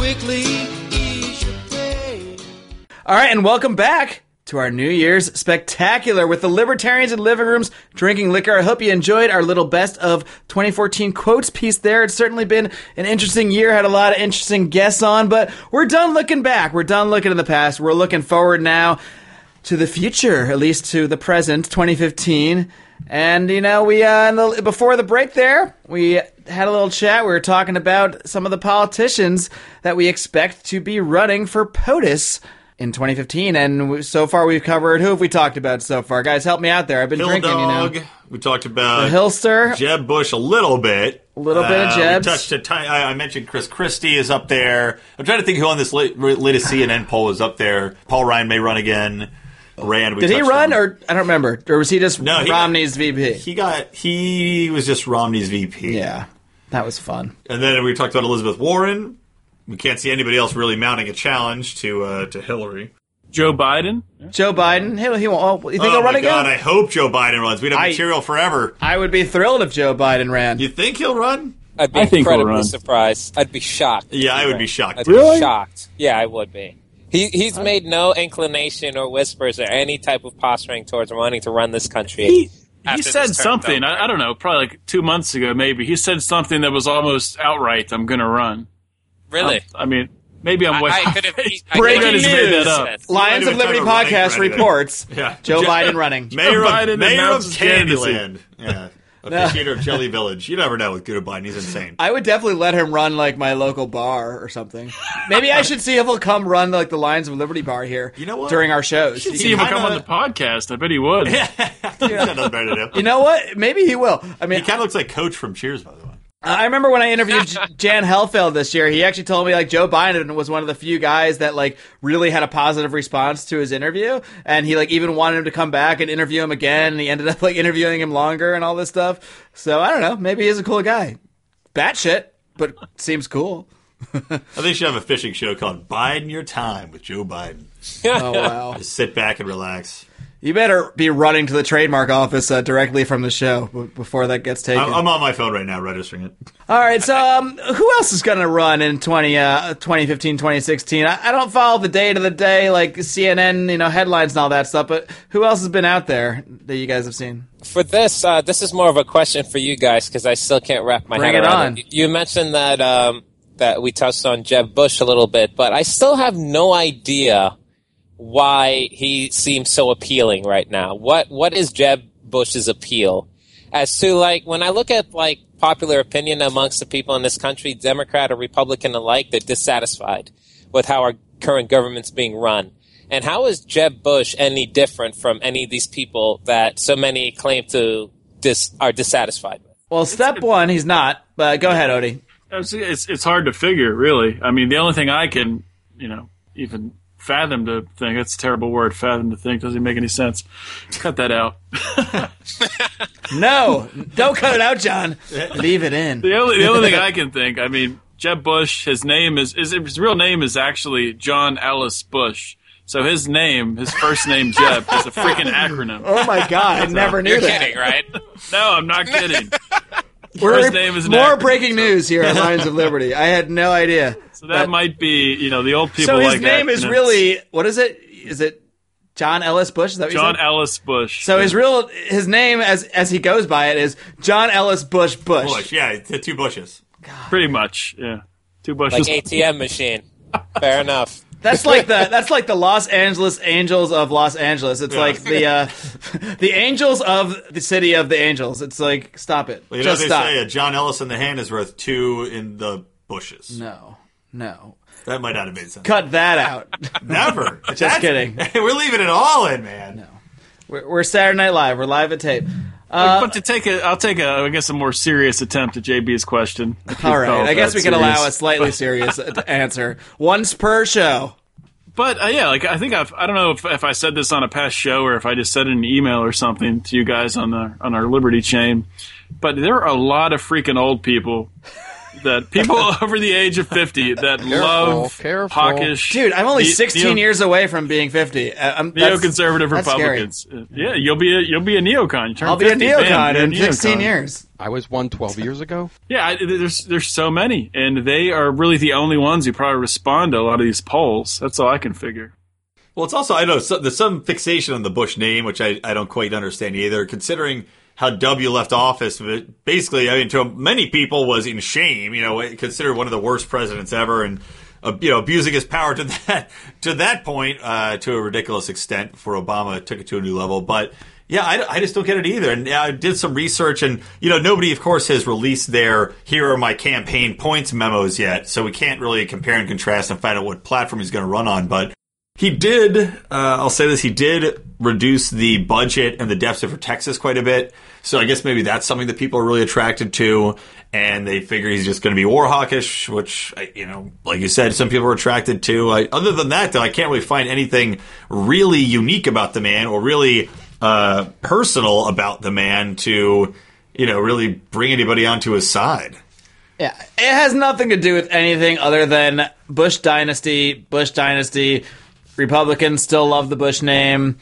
quickly ease your pain.
All right, and welcome back to our New Year's spectacular with the libertarians in living rooms drinking liquor. I hope you enjoyed our little best of 2014 quotes piece there. It's certainly been an interesting year, had a lot of interesting guests on, but we're done looking back. We're done looking in the past. We're looking forward now to the future, at least to the present, 2015. And you know, we uh, the, before the break there, we had a little chat. We were talking about some of the politicians that we expect to be running for POTUS in 2015. And so far, we've covered who have we talked about so far? Guys, help me out there. I've been
Hill
drinking,
Dog.
you know.
We talked about
The Hillster.
Jeb Bush a little bit. A
little bit of uh,
Jeb. Touched a ti- I I mentioned Chris Christie is up there. I'm trying to think who on this latest CNN poll is up there. Paul Ryan may run again. Rand. We
Did he run,
on.
or I don't remember, or was he just
No, he-
Romney's VP?
He got. He was just Romney's VP.
Yeah, that was fun.
And then we talked about Elizabeth Warren. We can't see anybody else really mounting a challenge to uh, to Hillary.
Joe Biden.
Joe Biden. He, he won't. Oh, you think
oh
he'll run
my
again?
God! I hope Joe Biden runs. We'd have
I-
material forever.
I would be thrilled if Joe Biden ran.
You think he'll run?
I'd be
I think he'll
incredibly
run.
surprised. I'd be shocked.
Yeah, I would be
Right.
shocked.
I'd
Really?
be shocked. Yeah, I would be. He, he's made no inclination or whispers or any type of posturing towards wanting to run this country.
He, he said something. I, I don't know, probably like two months ago, maybe. He said something that was almost outright. I'm going to run.
Really?
I, I mean, maybe I'm way.
I, I could have.
Breaking
Breaking
news.
made that.
Lions of Liberty podcast reports
Yeah.
Joe Biden running.
Mayor
Biden
of, Mayor of
announces.
Candyland. Yeah. Officiator of Jelly Village. You never know with Joe He's insane.
I would definitely let him run like my local bar or something. Maybe I should see if he'll come run like the Lions of Liberty bar here. You
know what?
During our shows.
See him come on the podcast. I bet he would.
He's got nothing better to do.
You know what? Maybe he will. I mean,
He kind of looks like Coach from Cheers, by the way.
I remember when I interviewed Jan Helfeld this year. He actually told me like Joe Biden was one of the few guys that like really had a positive response to his interview, and he like even wanted him to come back and interview him again. And he ended up like interviewing him longer and all this stuff. So I don't know. Maybe he's a cool guy. Batshit, but seems cool.
I think you should have a fishing show called Biden Your Time with Joe Biden.
Oh wow.
Just sit back and relax.
You better be running to the trademark office uh, directly from the show b- before that gets taken.
I'm, I'm on my phone right now registering it.
All right, so um, who else is going to run in 20, uh, 2015, 2016? I, I don't follow the day to the day, like CNN, you know, headlines and all that stuff, but who else has been out there that you guys have seen?
For this, uh, this is more of a question for you guys because I still can't wrap my
Bring
head
it
around
on.
it. You mentioned that um, that we touched on Jeb Bush a little bit, but I still have no idea why he seems so appealing right now. What what is Jeb Bush's appeal? As to like when I look at like popular opinion amongst the people in this country, Democrat or Republican alike, they're dissatisfied with how our current government's being run. And how is Jeb Bush any different from any of these people that so many claim to dis- are dissatisfied with?
Well, step one, he's not. But go ahead, Odie.
It's, it's it's hard to figure, really. I mean, the only thing I can, you know, even fathom to think that's a terrible word. Fathom to think doesn't make any sense. Cut that out.
No, don't cut it out, John. Leave it in.
The only the only thing I can think, I mean, Jeb Bush. His name is, is his real name is actually John Ellis Bush. So his name, his first name Jeb, is a freaking acronym.
Oh my god, I never knew
You're
that.
kidding, right?
No, I'm not kidding.
We're
First name is an
more
acronym,
breaking news here at Lions of Liberty. I had no idea.
So that might be, you know, the old people
so his
like
name is really what is it? Is it John Ellis Bush? Is that what you
John
said?
Ellis Bush.
So his real his name as as he goes by it is John Ellis Bush Bush.
Bush, yeah, the two bushes.
Pretty much, yeah. Two Bushes.
Like
bushes.
ATM machine. Fair enough.
That's like the that's like the Los Angeles Angels of Los Angeles. It's
Yeah.
like the uh, the Angels of the city of the Angels. It's like stop it.
Well, you know they
stop.
say a John Ellis in the hand is worth two in the bushes.
No, no.
That might not have made sense.
Cut that out.
Never.
Just
That's-
kidding.
We're leaving it all in, man.
We're, we're Saturday Night Live. We're live at tape. Uh,
but to take a, I'll take a, I guess, a more serious attempt at JB's question.
all right. I guess we can allow a slightly serious answer. Once per show.
But uh, yeah, like I think I've I don't know if, if I said this on a past show or if I just said it in an email or something to you guys on the on our Liberty chain. But there are a lot of freaking old people that people over the age of fifty that love hawkish.
Dude, I'm only 16
neo-
years away from being 50. Uh, I'm, that's-
Neoconservative
that's scary.
Republicans. Uh, Yeah, you'll be a you'll be a neocon. You turn
I'll be a
50, bam,
neocon
you're a
in 16
neocon.
years.
I was one 12 years ago.
Yeah, I, there's there's so many, and they are really the only ones who probably respond to a lot of these polls. That's all I can figure.
Well, it's also I know so, there's some fixation on the Bush name, which I, I don't quite understand either. Considering how W left office, but basically, I mean, to many people was in shame. You know, considered one of the worst presidents ever, and uh, you know, abusing his power to that to that point uh, to a ridiculous extent. Before Obama took it to a new level, but. Yeah, I, I just don't get it either. And I did some research, and you know, nobody, of course, has released their "Here are my campaign points" memos yet, so we can't really compare and contrast and find out what platform he's going to run on. But he did, uh, I'll say this, he did reduce the budget and the deficit for Texas quite a bit. So I guess maybe that's something that people are really attracted to. And they figure he's just going to be war hawkish, which, you know, like you said, some people are attracted to. I, other than that, though, I can't really find anything really unique about the man or really uh, personal about the man to, you know, really bring anybody onto his side.
Yeah, it has nothing to do with anything other than Bush dynasty. Bush dynasty. Republicans still love the Bush name.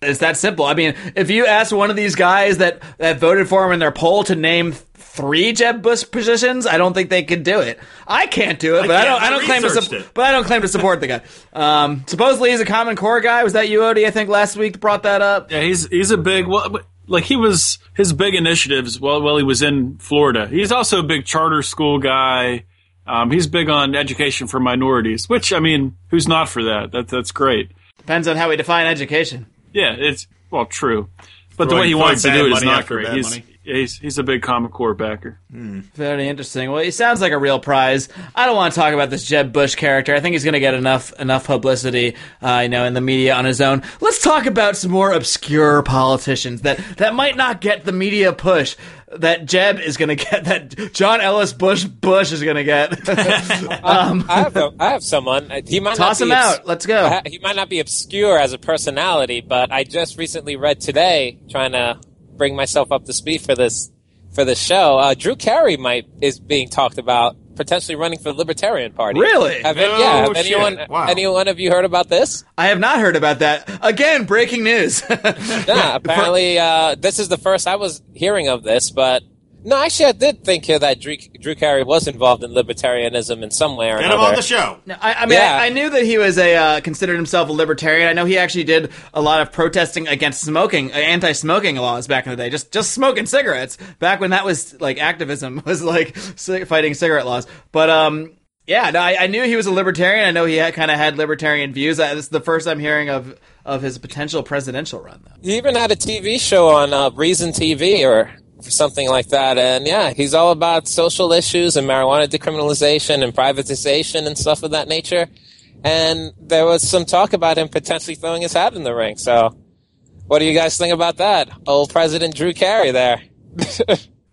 It's that simple. I mean, if you ask one of these guys that that voted for him in their poll to name three Jeb Bush positions, I don't think they could do it. I can't do it, but I,
can't.
don't. I
I
don't claim to. Su- but I don't claim to support the guy. Um, supposedly he's a Common Core guy. Was that you, Odie? I think last week brought that up.
Yeah, he's he's a big well, like he was his big initiatives while while he was in Florida. He's also a big charter school guy. Um, he's big on education for minorities, which I mean, who's not for that? That that's great.
Depends on how we define education.
Yeah, it's well true, but the way he wants to do it is not great. He's,
money.
Yeah, he's he's a big Common Core backer.
Very interesting. Well, he sounds like a real prize. I don't want to talk about this Jeb Bush character. I think he's going to get enough enough publicity, uh, you know, in the media on his own. Let's talk about some more obscure politicians that that might not get the media push that Jeb is going to get. That John Ellis Bush Bush is going to get. um,
I have, a, I have someone. Uh, He might
Toss
not
him
be obs-
out. Let's go.
I- He might not be obscure as a personality, but I just recently read today, trying to bring myself up to speed for this for this show. Uh, Drew Carey might is being talked about potentially running for the Libertarian Party.
Really?
Have,
No
yeah. Have anyone
Wow.
anyone of you heard about this?
I have not heard about that. Again, breaking news.
yeah, apparently uh, this is the first I was hearing of this, but no, actually I did think here that Drew, Drew Carey was involved in libertarianism in some way or
Get
another.
him on the show.
No, I, I mean,
Yeah.
I, I knew that he was a uh, considered himself a libertarian. I know he actually did a lot of protesting against smoking, uh, anti-smoking laws back in the day. Just just smoking cigarettes back when that was like activism was like ci- fighting cigarette laws. But um, Yeah, no, I, I knew he was a libertarian. I know he kind of had libertarian views. Uh, this is the first I'm hearing of of his potential presidential run. Though.
He even had a TV show on uh, Reason TV or something like that. And yeah, he's all about social issues and marijuana decriminalization and privatization and stuff of that nature. And there was some talk about him potentially throwing his hat in the ring. So, what do you guys think about that? Old President Drew Carey there.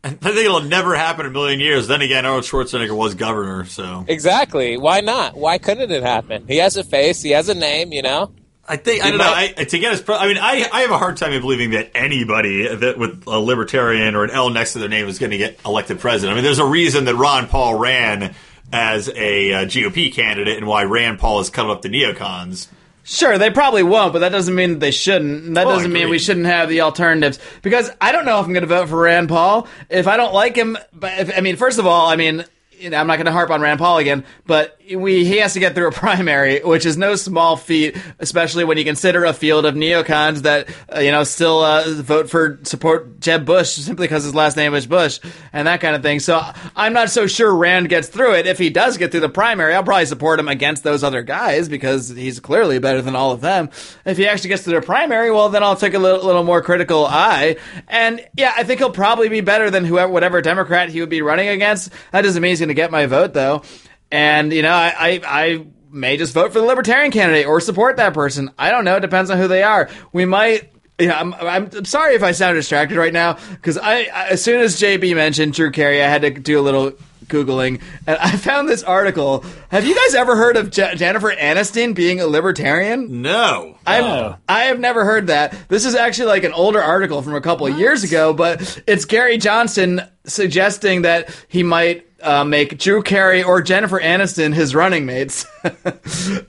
I think it'll never happen in a million years. Then again, Arnold Schwarzenegger was governor, so
Exactly. Why not? Why couldn't it happen? He has a face. He has a name. You know.
I think I don't know. I, to get his, pro- I mean, I, I have a hard time believing that anybody that with a libertarian or an L next to their name is going to get elected president. I mean, there's a reason that Ron Paul ran as a uh, GOP candidate and why Rand Paul has cut up the neocons.
Sure, they probably won't, but that doesn't mean that they shouldn't. And That
Oh,
doesn't mean we shouldn't have the alternatives because I don't know if I'm going to vote for Rand Paul if I don't like him. But if, I mean, first of all, I mean, you know, I'm not going to harp on Rand Paul again, but we he has to get through a primary, which is no small feat, especially when you consider a field of neocons that uh, you know still uh, vote for support Jeb Bush simply because his last name is Bush and that kind of thing. So I'm not so sure Rand gets through it. If he does get through the primary, I'll probably support him against those other guys because he's clearly better than all of them. If he actually gets to the primary, well, then I'll take a little, little more critical eye. And yeah, I think he'll probably be better than whoever, whatever Democrat he would be running against. That doesn't mean he's going to get my vote though. And you know, I, I, I may just vote for the Libertarian candidate or support that person. I don't know. It depends on who they are. We might. Yeah, I'm, I'm, I'm sorry if I sound distracted right now because I, I, as soon as JB mentioned Drew Carey, I had to do a little googling and I found this article. Have you guys ever heard of Je- Jennifer Aniston being a libertarian?
No,
I've I have never heard that. This is actually like an older article from a couple of years ago, but it's Gary Johnson suggesting that he might. Uh, make Drew Carey or Jennifer Aniston his running mates.
How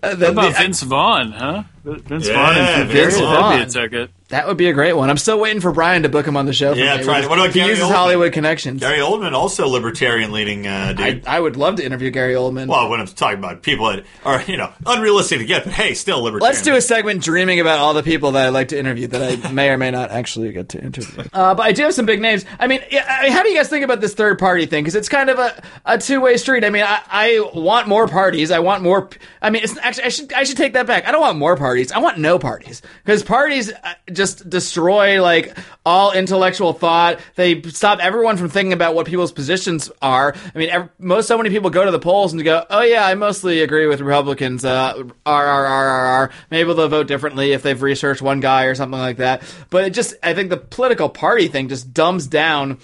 about Vince Vaughn, huh? Vince
Yeah,
Vaughn and Drew
Vince
Carey,
Vaughn.
That'd be a ticket.
That would be a great one. I'm still waiting for Brian to book him on the show.
Yeah, try it. What about
he
Gary
uses
Oldman?
Hollywood connections?
Gary Oldman, also libertarian leading uh,
I,
dude.
I would love to interview Gary Oldman.
well, when I'm talking about people that are you know unrealistic to get, but hey, still libertarian.
Let's do a segment dreaming about all the people that I'd like to interview that I may or may not actually get to interview. Uh, but I do have some big names. I mean, I how do you guys think about this third party thing? Because it's kind of a, a two way street. I mean, I, I want more parties. I want more. I mean, it's actually I should I should take that back. I don't want more parties. I want no parties because parties uh, just destroy like all intellectual thought. They stop everyone from thinking about what people's positions are. I mean, ev- most so many people go to the polls and go, "Oh yeah, I mostly agree with Republicans." Uh, R R R R R. Maybe they'll vote differently if they've researched one guy or something like that. But it just, I think the political party thing just dumbs down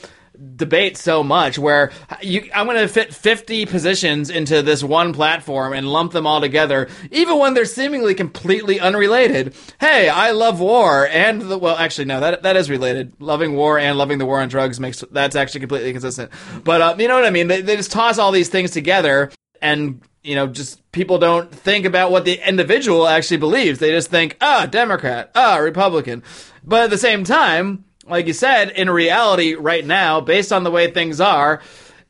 debate so much where you, I'm going to fit 50 positions into this one platform and lump them all together, even when they're seemingly completely unrelated. Hey, I love war and the, well, actually, no, that, that is related. Loving war and loving the war on drugs makes, that's actually completely consistent. But, uh, you know what I mean? They, they just toss all these things together and, you know, just people don't think about what the individual actually believes. They just think, ah, Democrat, ah, Republican. But at the same time, like you said, in reality, right now, based on the way things are,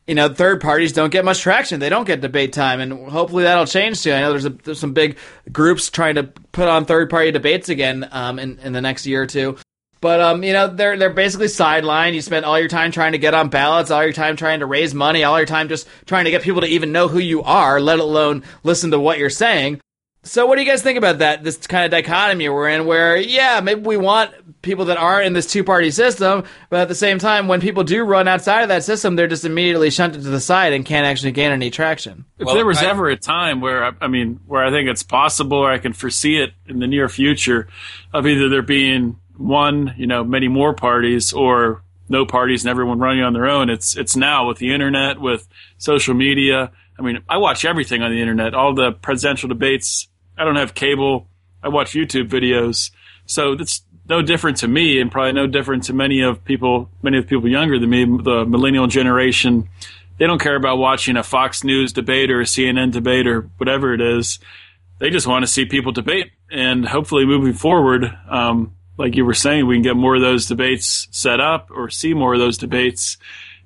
you know, third parties don't get much traction. They don't get debate time, and hopefully that'll change soon. I know there's a, there's some big groups trying to put on third party debates again um, in in the next year or two. But um, you know, they're they're basically sidelined. You spend all your time trying to get on ballots, all your time trying to raise money, all your time just trying to get people to even know who you are, let alone listen to what you're saying. So, what do you guys think about that? This kind of dichotomy we're in, where yeah, maybe we want people that aren't in this two-party system, but at the same time, when people do run outside of that system, they're just immediately shunted to the side and can't actually gain any traction.
If there was ever a time where I- I mean, where I think it's possible, or I can foresee it in the near future, of either there being one, you know, many more parties, or no parties and everyone running on their own. It's it's now with the internet, with social media. I mean, I watch everything on the internet, all the presidential debates. I don't have cable. I watch YouTube videos, so it's no different to me, and probably no different to many of people, many of the people younger than me, the millennial generation. They don't care about watching a Fox News debate or a CNN debate or whatever it is. They just want to see people debate, and hopefully, moving forward, um, like you were saying, we can get more of those debates set up or see more of those debates,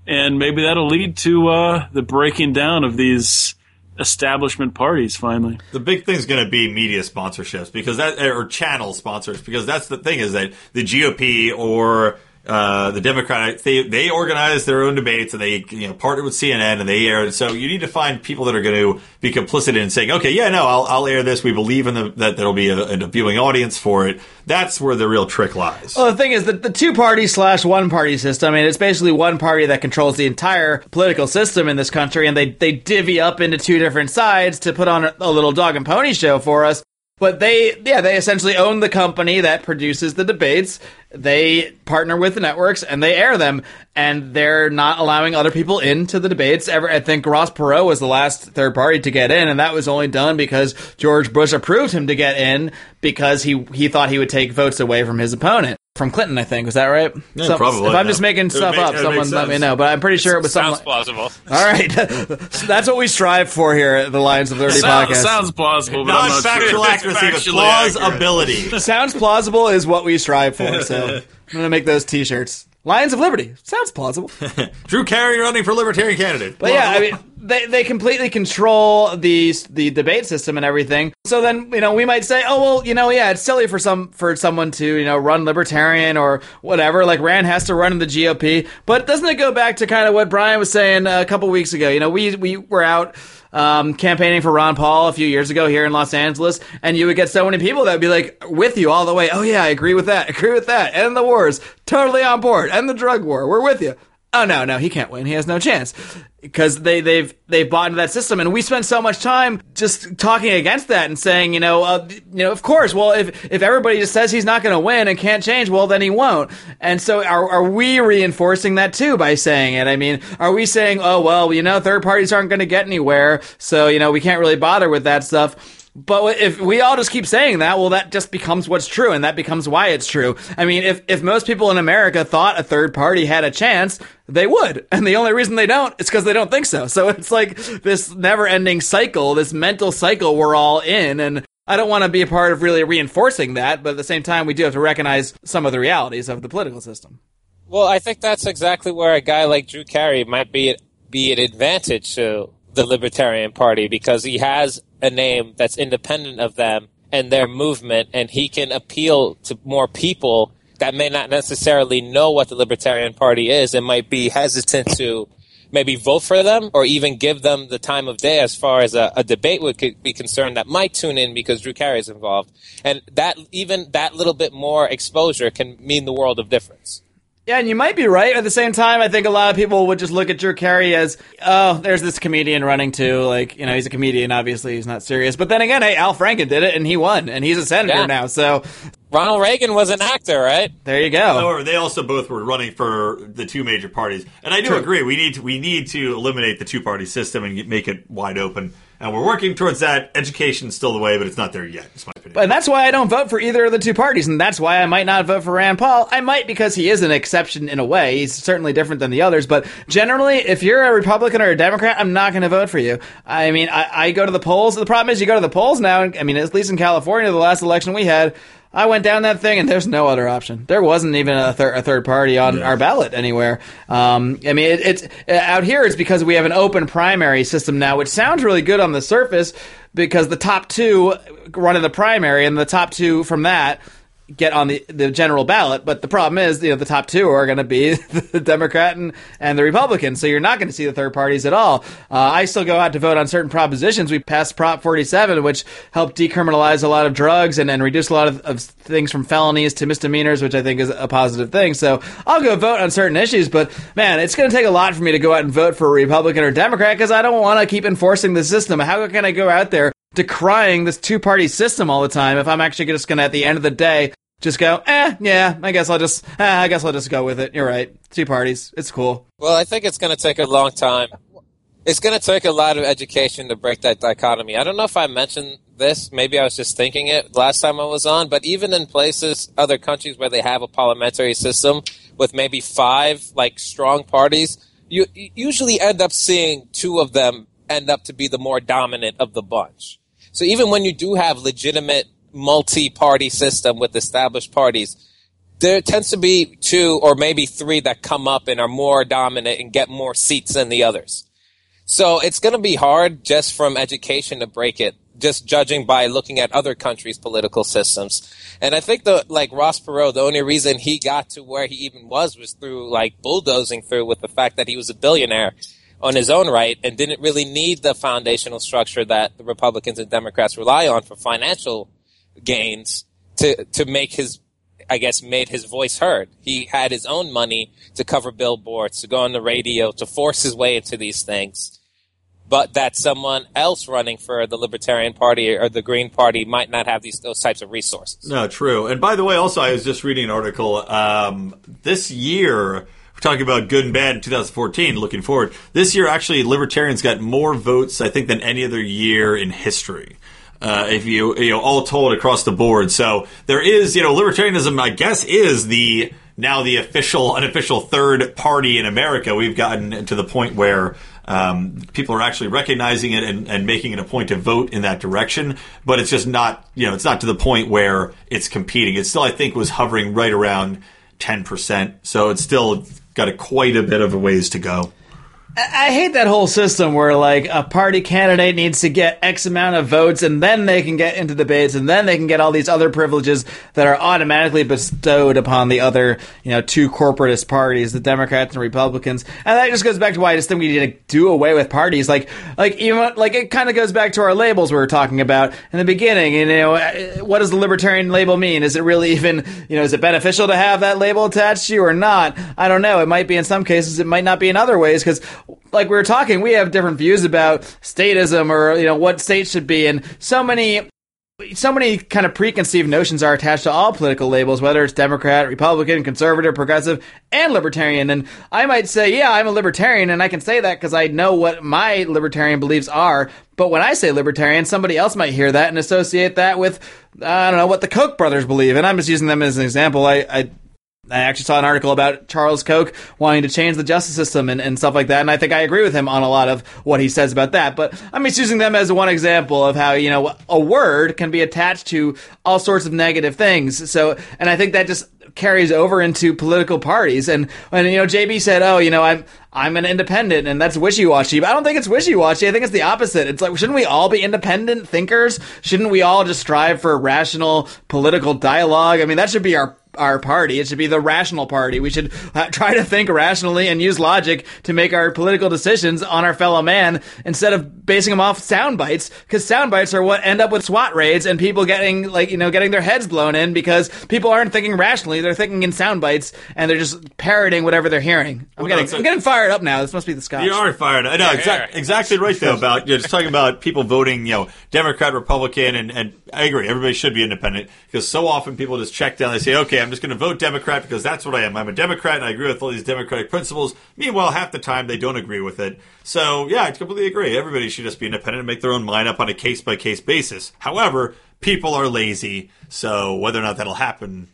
and maybe that'll lead to uh, the breaking down of these establishment parties finally.
The big thing's going to be media sponsorships because that or channel sponsors because that's the thing is that the GOP or Uh, the Democratic they they organize their own debates and they you know partner with CNN and they air. So you need to find people that are going to be complicit in saying, okay, yeah, no, I'll, I'll air this. We believe in the, that there'll be a, a viewing audience for it. That's where the real trick lies.
Well, the thing is that the two party slash one party system, I mean, it's basically one party that controls the entire political system in this country, and they, they divvy up into two different sides to put on a, a little dog and pony show for us. But they, yeah, they essentially own the company that produces the debates. They partner with the networks and they air them, and they're not allowing other people into the debates. Ever, I think Ross Perot was the last third party to get in, and that was only done because George Bush approved him to get in because he he thought he would take votes away from his opponent. From Clinton, I think was that right?
Yeah,
Some-
probably,
If I'm
yeah.
just making stuff
make-
up,
it would make
someone let me know. But I'm pretty sure it was
Sounds
something.
plausible.
All right, that's what we strive for here at the Lions of Liberty
Sounds,
podcast.
sounds plausible, but I'm not
Non-factual
sure.
accuracy, but plausibility.
Sounds plausible is what we strive for. So I'm gonna make those T-shirts. Lions of Liberty sounds plausible.
Drew Carey running for Libertarian candidate.
But yeah, I mean, they, they completely control the the debate system and everything. So then, you know, we might say, oh well, you know, yeah, it's silly for some for someone to you know run libertarian or whatever. Like Rand has to run in the GOP, but doesn't it go back to kind of what Brian was saying a couple weeks ago? You know, we we were out. Um, campaigning for Ron Paul a few years ago here in Los Angeles, and you would get so many people that would be like with you all the way. Oh yeah, I agree with that. Agree with that. And the wars, totally on board. And the drug war, we're with you. Oh no, no, he can't win. He has no chance because they they've they've bought into that system, and we spend so much time just talking against that and saying, you know, uh, you know, of course, well, if if everybody just says he's not going to win and can't change, well, then he won't. And so, are are we reinforcing that too by saying it? I mean, are we saying, oh well, you know, third parties aren't going to get anywhere, so you know, we can't really bother with that stuff. But if we all just keep saying that, well, that just becomes what's true, and that becomes why it's true. I mean, if, if most people in America thought a third party had a chance, they would. And the only reason they don't is because they don't think so. So it's like this never ending cycle, this mental cycle we're all in. And I don't want to be a part of really reinforcing that, but at the same time, we do have to recognize some of the realities of the political system.
Well, I think that's exactly where a guy like Drew Carey might be be an advantage to the Libertarian Party because he has a name that's independent of them and their movement, and he can appeal to more people that may not necessarily know what the Libertarian Party is and might be hesitant to maybe vote for them or even give them the time of day as far as a, a debate would be concerned that might tune in because Drew Carey is involved. And that even that little bit more exposure can mean the world of difference.
Yeah, and you might be right. At the same time, I think a lot of people would just look at Drew Carey as, oh, there's this comedian running too. Like, you know, he's a comedian. Obviously, he's not serious. But then again, hey, Al Franken did it, and he won, and he's a senator
Yeah.
now. So
Ronald Reagan was an actor, right?
there you go.
However, they also both were running for the two major parties, and I do
True.
agree. We need to we need to eliminate the two party system and make it wide open, and we're working towards that. Education's still the way, but it's not there yet. It's my opinion.
And that's why I don't vote for either of the two parties, and that's why I might not vote for Rand Paul. I might because he is an exception in a way. He's certainly different than the others, but generally, if you're a Republican or a Democrat, I'm not going to vote for you. I mean, I, I go to the polls. The problem is, you go to the polls now. and- I mean, at least in California, the last election we had. I went down that thing, and there's no other option. There wasn't even a, thir- a third party on our ballot anywhere. Um, I mean, it, it's uh, out here. It's because we have an open primary system now, which sounds really good on the surface because the top two run in the primary, and the top two from that get on the, the general ballot. But the problem is, you know, the top two are going to be the Democrat and, and the Republican. So you're not going to see the third parties at all. Uh, I still go out to vote on certain propositions. We passed Prop 47, which helped decriminalize a lot of drugs and, and reduce a lot of, of things from felonies to misdemeanors, which I think is a positive thing. So I'll go vote on certain issues. But man, it's going to take a lot for me to go out and vote for a Republican or Democrat because I don't want to keep enforcing the system. How can I go out there decrying this two party system all the time if I'm actually just going to, at the end of the day, just go, eh, yeah, I guess I'll just, eh, I guess I'll just go with it. You're right. Two parties. It's cool.
Well, I think it's going to take a long time. It's going to take a lot of education to break that dichotomy. I don't know if I mentioned this. Maybe I was just thinking it last time I was on, but even in places, other countries where they have a parliamentary system with maybe five like strong parties, you, you usually end up seeing two of them end up to be the more dominant of the bunch. So even when you do have legitimate multi-party system with established parties, there tends to be two or maybe three that come up and are more dominant and get more seats than the others. So it's going to be hard just from education to break it just judging by looking at other countries' political systems. And I think the like Ross Perot, the only reason he got to where he even was was through like bulldozing through with the fact that he was a billionaire on his own right and didn't really need the foundational structure that the Republicans and Democrats rely on for financial gains to to make his I guess made his voice heard. He had his own money to cover billboards, to go on the radio, to force his way into these things. But that someone else running for the Libertarian Party or the Green Party might not have these those types of resources.
No, true. And by the way, also, I was just reading an article. Um, this year, we're talking about good and bad in 2014, looking forward. This year, actually, libertarians got more votes, I think, than any other year in history. Uh, if you, you know, all told across the board. So there is, you know, libertarianism, I guess, is the, now the official, unofficial third party in America. We've gotten to the point where, um, people are actually recognizing it and, and making it a point to vote in that direction, but it's just not, you know, it's not to the point where it's competing. It still, I think, was hovering right around 10%. So it's still got a, quite a bit of a ways to go.
I hate that whole system where like a party candidate needs to get X amount of votes and then they can get into debates and then they can get all these other privileges that are automatically bestowed upon the other, you know, two corporatist parties, the Democrats and Republicans. And that just goes back to why I just think we need to do away with parties. Like, like even like it kind of goes back to our labels we were talking about in the beginning. You know, uh, what does the libertarian label mean? Is it really even, you know, is it beneficial to have that label attached to you or not? I don't know. It might be in some cases. It might not be in other ways because like we were talking, we have different views about statism or you know what states should be, and so many. So many kind of preconceived notions are attached to all political labels, whether it's Democrat, Republican, conservative, progressive, and libertarian. And I might say, yeah, I'm a libertarian, and I can say that because I know what my libertarian beliefs are. But when I say libertarian, somebody else might hear that and associate that with, I don't know, what the Koch brothers believe. And I'm just using them as an example. I, I I actually saw an article about Charles Koch wanting to change the justice system and, and stuff like that, and I think I agree with him on a lot of what he says about that. But I'm just using them as one example of how, you know, a word can be attached to all sorts of negative things. So, and I think that just carries over into political parties. And when, you know, JB said, oh, you know, I'm, I'm an independent and that's wishy-washy. But I don't think it's wishy-washy. I think it's the opposite. It's like, shouldn't we all be independent thinkers? Shouldn't we all just strive for rational political dialogue? I mean, that should be our our party. It should be the rational party. We should uh, try to think rationally and use logic to make our political decisions on our fellow man instead of basing them off sound bites. Because sound bites are what end up with SWAT raids and people getting like you know getting their heads blown in because people aren't thinking rationally. They're thinking in sound bites and they're just parroting whatever they're hearing. I'm
Well, no,
getting
it's a-
I'm getting fired up now. This must be the scotch.
You are fired. I know
Yeah,
exact,
yeah.
exactly right though about you're just talking about people voting, you know, Democrat, Republican, and, and I agree. Everybody should be independent because so often people just check down. They say, okay, I'm just going to vote Democrat because that's what I am. I'm a Democrat and I agree with all these democratic principles. Meanwhile, half the time they don't agree with it. So yeah, I completely agree. Everybody should just be independent and make their own mind up on a case by case basis. However, people are lazy, so whether or not that'll happen,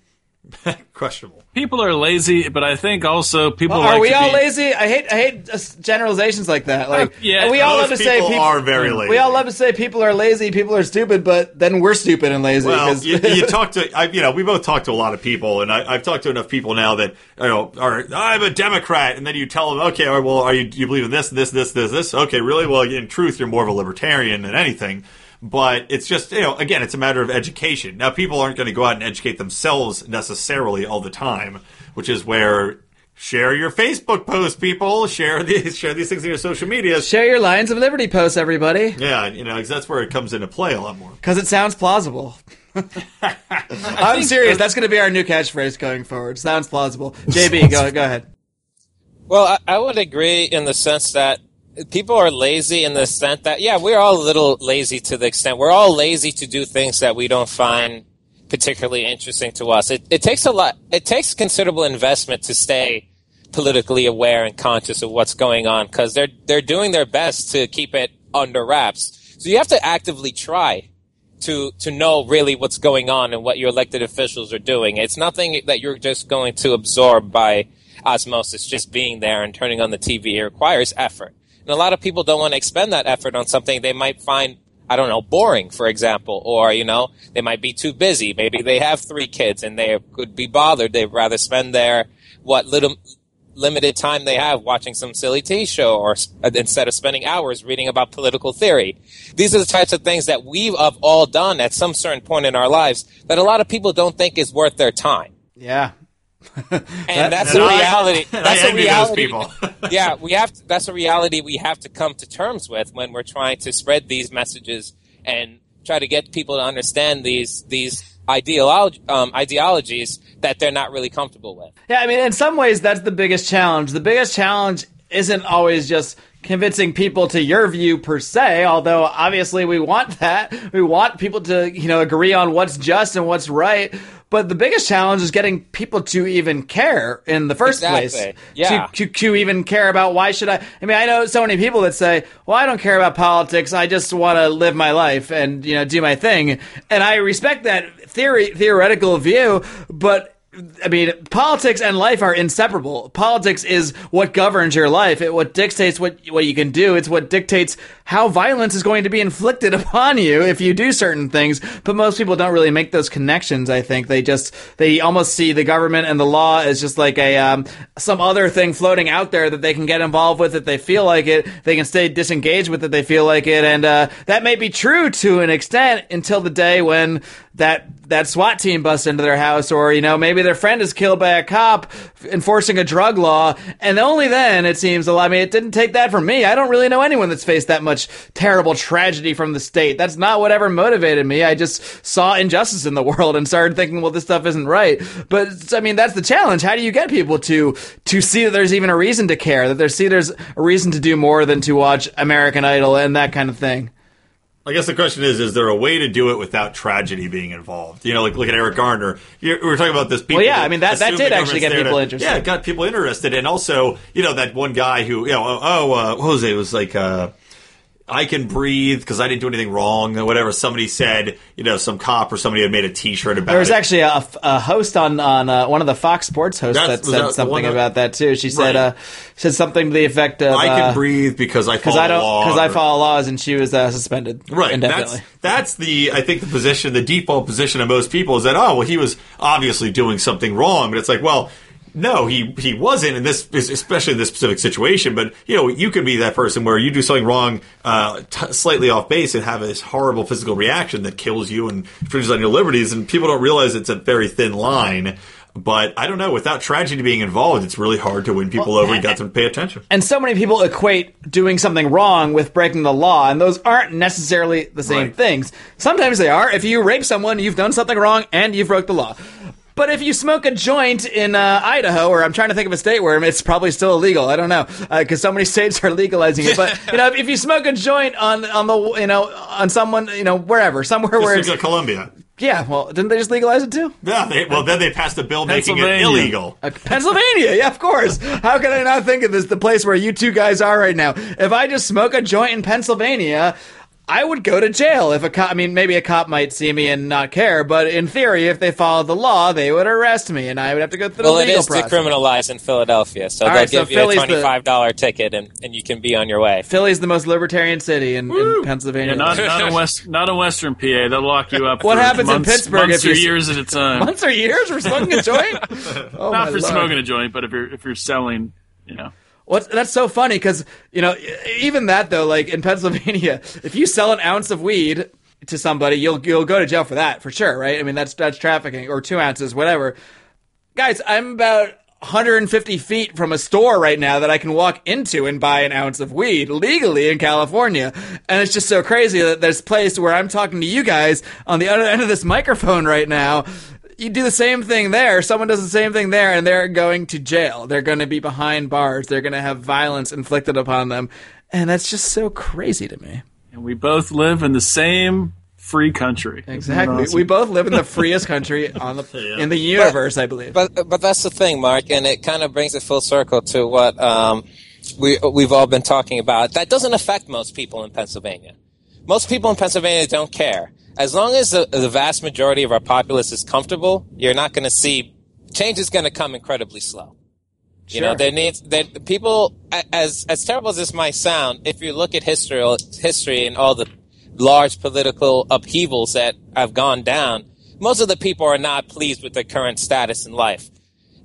questionable.
People are lazy, but I think also people
Well,
like
are we
to
all
be-
lazy? I hate I hate generalizations like that. Like,
yeah,
we all love to say
people
people
are very lazy.
We all love to say people are lazy, people are stupid, but then we're stupid and lazy.
Well,
'cause-
you, you talk to, I, you know, we both talk to a lot of people, and I, I've talked to enough people now that, you know, are, I'm a Democrat, and then you tell them, okay, well, are you, do you believe in this, this, this, this, this? Okay, really? Well, in truth, you're more of a libertarian than anything. But it's just, you know, again, it's a matter of education. Now, people aren't going to go out and educate themselves necessarily all the time, which is where share your Facebook post, people. Share these, share these things in your social media.
Share your Lions of Liberty posts, everybody,
Yeah, you know, 'cause that's where it comes into play a lot more.
because it sounds plausible. I'm serious. That's going to be our new catchphrase going forward. Sounds plausible. JB, go go ahead.
Well, I, I would agree in the sense that people are lazy in the sense that, yeah, we're all a little lazy to the extent we're all lazy to do things that we don't find particularly interesting to us. It, it takes a lot, it takes considerable investment to stay politically aware and conscious of what's going on because they're, they're doing their best to keep it under wraps. So you have to actively try to to know really what's going on and what your elected officials are doing. It's nothing that you're just going to absorb by osmosis, just being there and turning on the TV. It requires effort. And a lot of people don't want to expend that effort on something they might find, I don't know, boring, for example, or, you know, they might be too busy. Maybe they have three kids and they could be bothered. They'd rather spend their, what little, limited time they have watching some silly TV show or uh, instead of spending hours reading about political theory. These are the types of things that we have all done at some certain point in our lives that a lot of people don't think is worth their time.
Yeah.
And that's
and
a
I-
reality.
and
That's
I
a
envy those
reality.
people.
yeah, we have. To, that's a reality we have to come to terms with when we're trying to spread these messages and try to get people to understand these these ideolo- um, ideologies that they're not really comfortable with.
Yeah, I mean, in some ways, that's the biggest challenge. The biggest challenge isn't always just convincing people to your view per se, although obviously we want that. We want people to, you know, agree on what's just and what's right. But the biggest challenge is getting people to even care in the first
Exactly.
place.
Yeah.
To, to, to even care about why should I? I mean, I know so many people that say, well, I don't care about politics. I just want to live my life and, you know, do my thing. And I respect that theory, theoretical view, but I mean, politics and life are inseparable. Politics is what governs your life. It what dictates what what you can do. It's what dictates how violence is going to be inflicted upon you if you do certain things. But most people don't really make those connections. I think they just they almost see the government and the law as just like a um, some other thing floating out there that they can get involved with if they feel like it. They can stay disengaged with it. They feel like it, and uh, that may be true to an extent until the day when that that SWAT team busts into their house, or you know maybe their friend is killed by a cop enforcing a drug law, and only then it seems. I mean, it didn't take that from me. I don't really know anyone that's faced that much terrible tragedy from the state. That's not what ever motivated me. I just saw injustice in the world and started thinking, well, this stuff isn't right. But I mean, that's the challenge. How do you get people to to see that there's even a reason to care, that there see there's a reason to do more than to watch American Idol and that kind of thing?
I guess the question is: Is there a way to do it without tragedy being involved? You know, like look at Eric Garner. You, we were talking about this. People
Well, yeah, I mean, that- that did actually get people
to-
interested.
Yeah, it got people interested, and also, you know, that one guy who, you know, oh, uh, what was it? It was like. Uh, I can breathe because I didn't do anything wrong, or whatever. Somebody said, you know, some cop or somebody had made a T-shirt about it.
There was
it.
actually a, a host on on uh, one of the Fox Sports hosts
That's-
that
was that
said something
that-
about that too. She
Right.
said uh, said something to the effect of
I can
uh,
breathe because I
because
follow
I don't
law.
because I follow laws, and she was uh, suspended
Right.
indefinitely.
That's that's the I think the position, the default position of most people is that oh well he was obviously doing something wrong, but it's like well. No, he he wasn't in this, especially in this specific situation. But you know, you could be that person where you do something wrong, uh, t- slightly off base, and have this horrible physical reaction that kills you and infringes on your liberties. And people don't realize it's a very thin line. But I don't know. Without tragedy being involved, it's really hard to win people over and get them to pay attention.
And so many people equate doing something wrong with breaking the law, and those aren't necessarily the same things. Sometimes they are. If you rape someone, you've done something wrong and you've broke the law. But if you smoke a joint in uh, Idaho, or I'm trying to think of a state where it's probably still illegal, I don't know, because so many states are legalizing it. But you know, if, if you smoke a joint on on the you know on someone you know wherever somewhere where
Just
it's
think of Columbia.
yeah, well, didn't they just legalize it too?
Yeah, they, well then they passed a bill making it illegal.
Uh, Pennsylvania, yeah, of course. How can I not think of this, the place where you two guys are right now? If I just smoke a joint in Pennsylvania, I would go to jail. If a cop, I mean, maybe a cop might see me and not care, but in theory, if they followed the law, they would arrest me, and I would have to go through
Well,
the
it
legal
is
process.
decriminalized in Philadelphia, so
All
they'll
right, so
give you
Philly's
a twenty-five dollar ticket, and, and you can be on your way.
Philly's the most libertarian city in, in Pennsylvania.
Yeah, not, not in West, not in Western PA. They'll lock you up.
What
for
happens in Pittsburgh
months
if
or
you're-
years at a time?
Months or years for smoking a joint? Oh, my
not for
Lord.
smoking a joint, but if you're if you're selling, you know.
What's that's so funny because you know even that though like in Pennsylvania if you sell an ounce of weed to somebody you'll you'll go to jail for that for sure right? I mean that's that's trafficking or two ounces whatever. Guys I'm about 150 feet from a store right now that I can walk into and buy an ounce of weed legally in California. And it's just so crazy that a place where I'm talking to you guys on the other end of this microphone right now you do the same thing there. Someone does the same thing there, and they're going to jail. They're going to be behind bars. They're going to have violence inflicted upon them, and that's just so crazy to me.
And we both live in the same free country.
Exactly.
awesome?
We both live in the freest country on the in the universe, I believe.
But but that's the thing, Mark, and it kind of brings it full circle to what um, we we've all been talking about. That doesn't affect most people in Pennsylvania. Most people in Pennsylvania don't care. As long as the, the vast majority of our populace is comfortable, you're not going to see change is going to come incredibly slow. Sure. You know, there needs that people as as terrible as this might sound. If you look at history, history and all the large political upheavals that have gone down, most of the people are not pleased with their current status in life.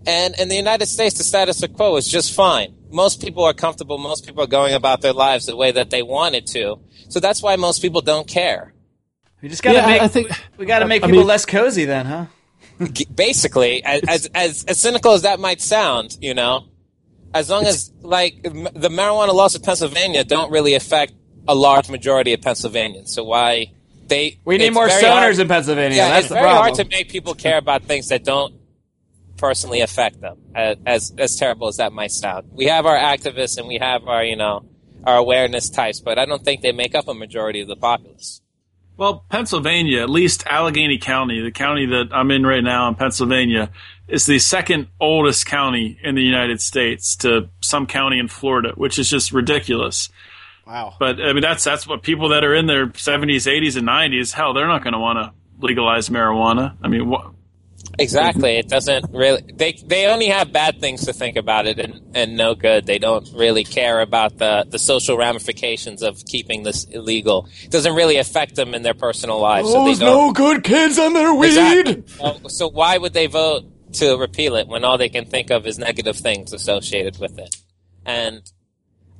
And in the United States, the status quo is just fine. Most people are comfortable. Most people are going about their lives the way that they wanted to. So that's why most people don't care.
We just gotta
Yeah,
make.
I think-
we gotta make
I
people
mean-
less cozy, then, huh?
Basically, as, as as as cynical as that might sound, you know, as long as like the marijuana laws of Pennsylvania don't really affect a large majority of Pennsylvanians. So why they?
We need more
very
stoners
hard-
in Pennsylvania.
Yeah,
That's
it's
the
very hard to make people care about things that don't personally affect them. As, as as terrible as that might sound, we have our activists and we have our you know our awareness types, but I don't think they make up a majority of the populace.
Well, Pennsylvania, at least Allegheny County, the county that I'm in right now in Pennsylvania, is the second oldest county in the United States to some county in Florida, which is just ridiculous.
Wow.
But I mean, that's that's what people that are in their 70s, 80s, and 90s, hell, they're not going to want to legalize marijuana. I mean, what?
Exactly. It doesn't really. They they only have bad things to think about it, and and no good. They don't really care about the the social ramifications of keeping this illegal. It doesn't really affect them in their personal lives. so oh, they
Those
don't.
no good kids on their weed.
Exactly. So why would they vote to repeal it when all they can think of is negative things associated with it? And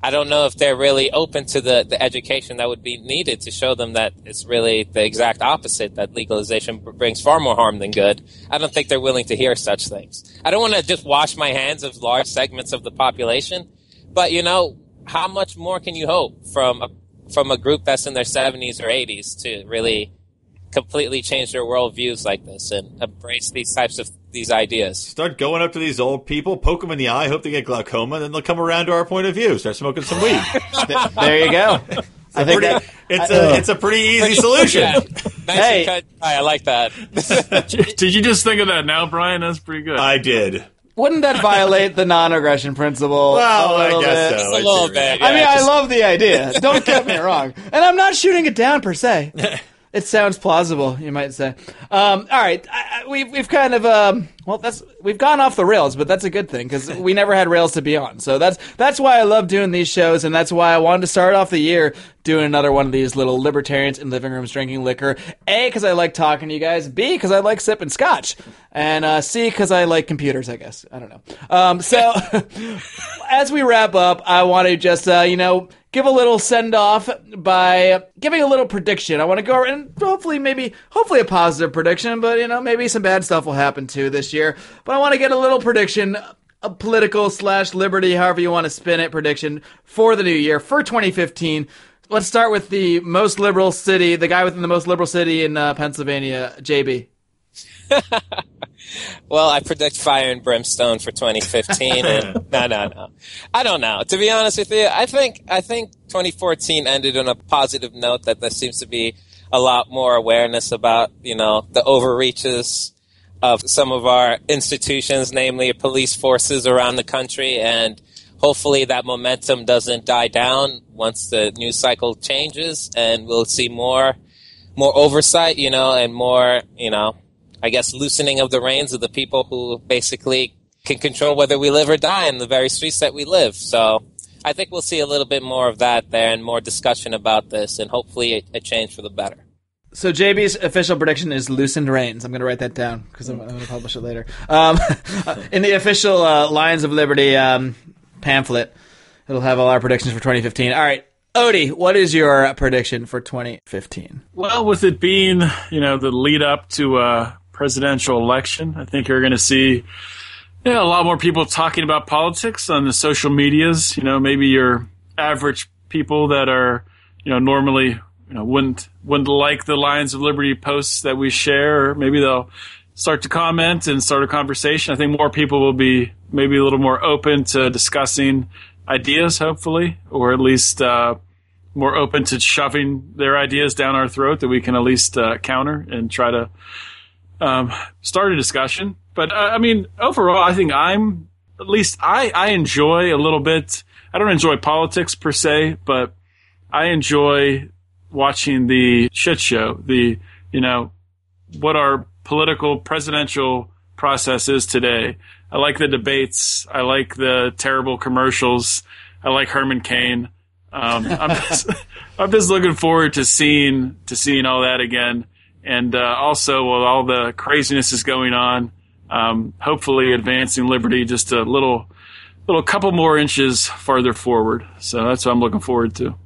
I don't know if they're really open to the, the education that would be needed to show them that it's really the exact opposite, that legalization brings far more harm than good. I don't think they're willing to hear such things. I don't want to just wash my hands of large segments of the population, but you know, how much more can you hope from a, from a group that's in their 70s or 80s to really completely change their worldviews like this and embrace these types of these ideas.
Start going up to these old people, poke them in the eye, hope they get glaucoma, then they'll come around to our point of view, start smoking some weed.
there you go.
It's
I
a
think
pretty,
that-
it's
I-
a uh, it's a pretty easy solution.
Yeah. Nice
Hey.
and cut. I like that.
Did you just think of that now, Brian? That's pretty good.
I did.
Wouldn't that violate the non-aggression principle?
Well,
a
I
little
guess
bit?
so.
Just a little bit.
I mean,
just-
I love the idea. Don't get me wrong, and I'm not shooting it down per se. It sounds plausible, you might say. Um, all right, I, I, we've we've kind of um, well, that's we've gone off the rails, but that's a good thing because we never had rails to be on. So that's that's why I love doing these shows, and that's why I wanted to start off the year doing another one of these little libertarians in living rooms drinking liquor. A, because I like talking to you guys. B, because I like sipping scotch, and uh, C, because I like computers. I guess I don't know. Um, so as we wrap up, I want to just uh, you know give a little send off by giving a little prediction. I want to go and hopefully maybe hopefully a positive prediction, but you know maybe some bad stuff will happen too this year. But I want to get a little prediction. A political slash liberty, however you want to spin it, prediction for the new year for 2015. Let's start with the most liberal city, the guy within the most liberal city in uh, Pennsylvania, JB.
Well, I predict fire and brimstone for 2015, and no, no, no. I don't know. To be honest with you, I think I think 2014 ended on a positive note that there seems to be a lot more awareness about you know the overreaches of some of our institutions, namely police forces around the country, and hopefully that momentum doesn't die down once the news cycle changes, and we'll see more more oversight, you know, and more you know I guess, loosening of the reins of the people who basically can control whether we live or die in the very streets that we live. So I think we'll see a little bit more of that there and more discussion about this and hopefully a, a change for the better.
So JB's official prediction is loosened reins. I'm going to write that down because I'm, I'm going to publish it later. Um, in the official uh, Lions of Liberty um, pamphlet, it'll have all our predictions for 2015. All right, Odie, what is your prediction for 2015?
Well, with it being, you know, the lead up to a presidential election, I think you're going to see yeah, a lot more people talking about politics on the social medias. You know, maybe your average people that are, you know, normally, you know, wouldn't wouldn't like the Lions of Liberty posts that we share, or maybe they'll start to comment and start a conversation. I think more people will be maybe a little more open to discussing ideas, hopefully, or at least uh, more open to shoving their ideas down our throat that we can at least uh, counter and try to um, start a discussion. But uh, I mean, overall, I think I'm at least I, I enjoy a little bit. I don't enjoy politics per se, but I enjoy watching the shit show. The you know what our political presidential process is today. I like the debates. I like the terrible commercials. I like Herman Cain. Um, I'm just, I'm just looking forward to seeing to seeing all that again. And uh, also, while all the craziness is going on, um, hopefully advancing liberty just a little, little couple more inches farther forward. So that's what I'm looking forward to.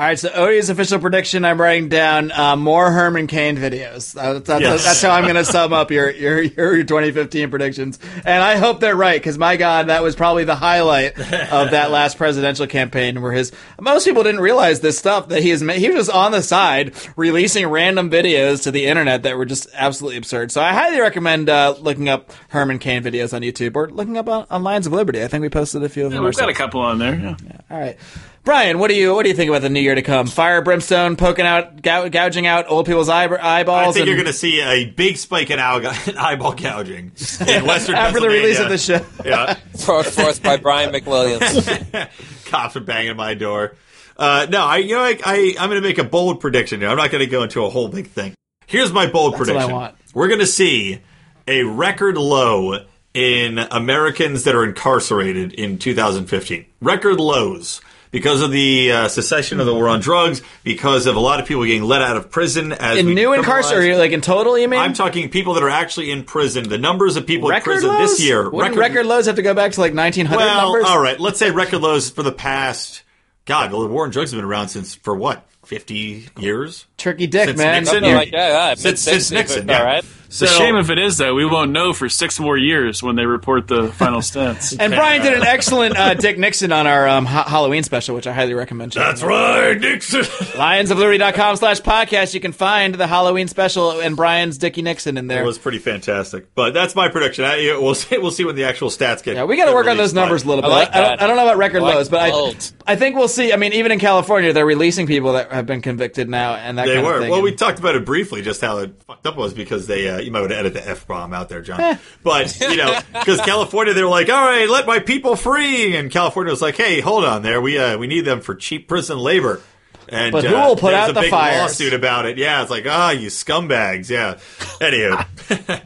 All right, so Odie's official prediction. I'm writing down uh, more Herman Cain videos. Uh, that's,
Yes.
that's how I'm going to sum up your, your your 2015 predictions, and I hope they're right because my God, that was probably the highlight of that last presidential campaign. Where his most people didn't realize this stuff that he is he was just on the side releasing random videos to the internet that were just absolutely absurd. So I highly recommend uh, looking up Herman Cain videos on YouTube or looking up on, on Lions of Liberty. I think we posted a few of
Yeah,
them.
we've got a couple on there. Yeah.
All right. Brian, what do you what do you think about the new year to come? Fire, brimstone, poking out, gou- gouging out old people's eye- eyeballs.
I think
and-
you're going to see a big spike in eye- eyeball gouging in Western
after the release of the show.
Yeah.
Brought forth by Brian McWilliams.
Cops are banging my door. Uh, no, I you know I, I I'm going to make a bold prediction here. I'm not going to go into a whole big thing. Here's my bold
That's what I
prediction.
want.
We're going to see a record low in Americans that are incarcerated in 2015. Record lows because of the uh, cessation of the war on drugs, because of a lot of people getting let out of prison as
in new
criminalize-
incarcerated, like in total, you mean?
I'm talking people that are actually in prison. The numbers of people
record
in prison
lows?
this year.
Wouldn't record, lows have to go back to like 1900
well,
numbers.
all right. Let's say record lows for the past. God, well, the war on drugs have been around since for what? Fifty years.
Turkey dick,
Since
man.
Nixon?
Like that, yeah,
Since, since
mid-sixties,
Nixon, yeah.
right.
It's a shame if it is, though. We won't know for six more years when they report the final stats.
And Brian did an excellent uh, Dick Nixon on our um, ha- Halloween special, which I highly recommend. checking
That's
out.
right, Nixon.
Lionsofliberty.com slash podcast. You can find the Halloween special and Brian's Dickie Nixon in there.
It was pretty fantastic, but that's my prediction. I, we'll see. We'll see when the actual stats get.
Yeah, we got to work on those numbers
but-
a little
I
bit.
like
I, don't. I don't know about record
like
lows, but I. I think we'll see. I mean, even in California, they're releasing people that have been convicted now, and that
They
kind
were.
of thing.
Well,
And-
we talked about it briefly, just how it fucked up was because they. Uh, you might want to edit the f bomb out there, John.
Eh.
But you know, because California, they were like, "All right, let my people free," and California was like, "Hey, hold on, there, we uh, we need them for cheap prison labor." And
But who
uh,
will put out
a
the
big
fires?
lawsuit about it. Yeah, it's like, ah, you scumbags. Yeah. Anywho,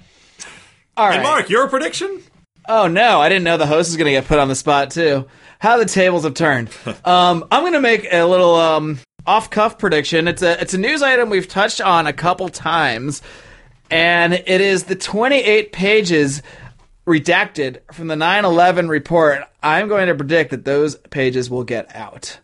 All right.
and Mark, your prediction?
Oh no, I didn't know the host was going to get put on the spot too. How the tables have turned. um, I'm going to make a little um, off-cuff prediction. It's a it's a news item we've touched on a couple times, and it is the 28 pages redacted from the 9/11 report. I'm going to predict that those pages will get out.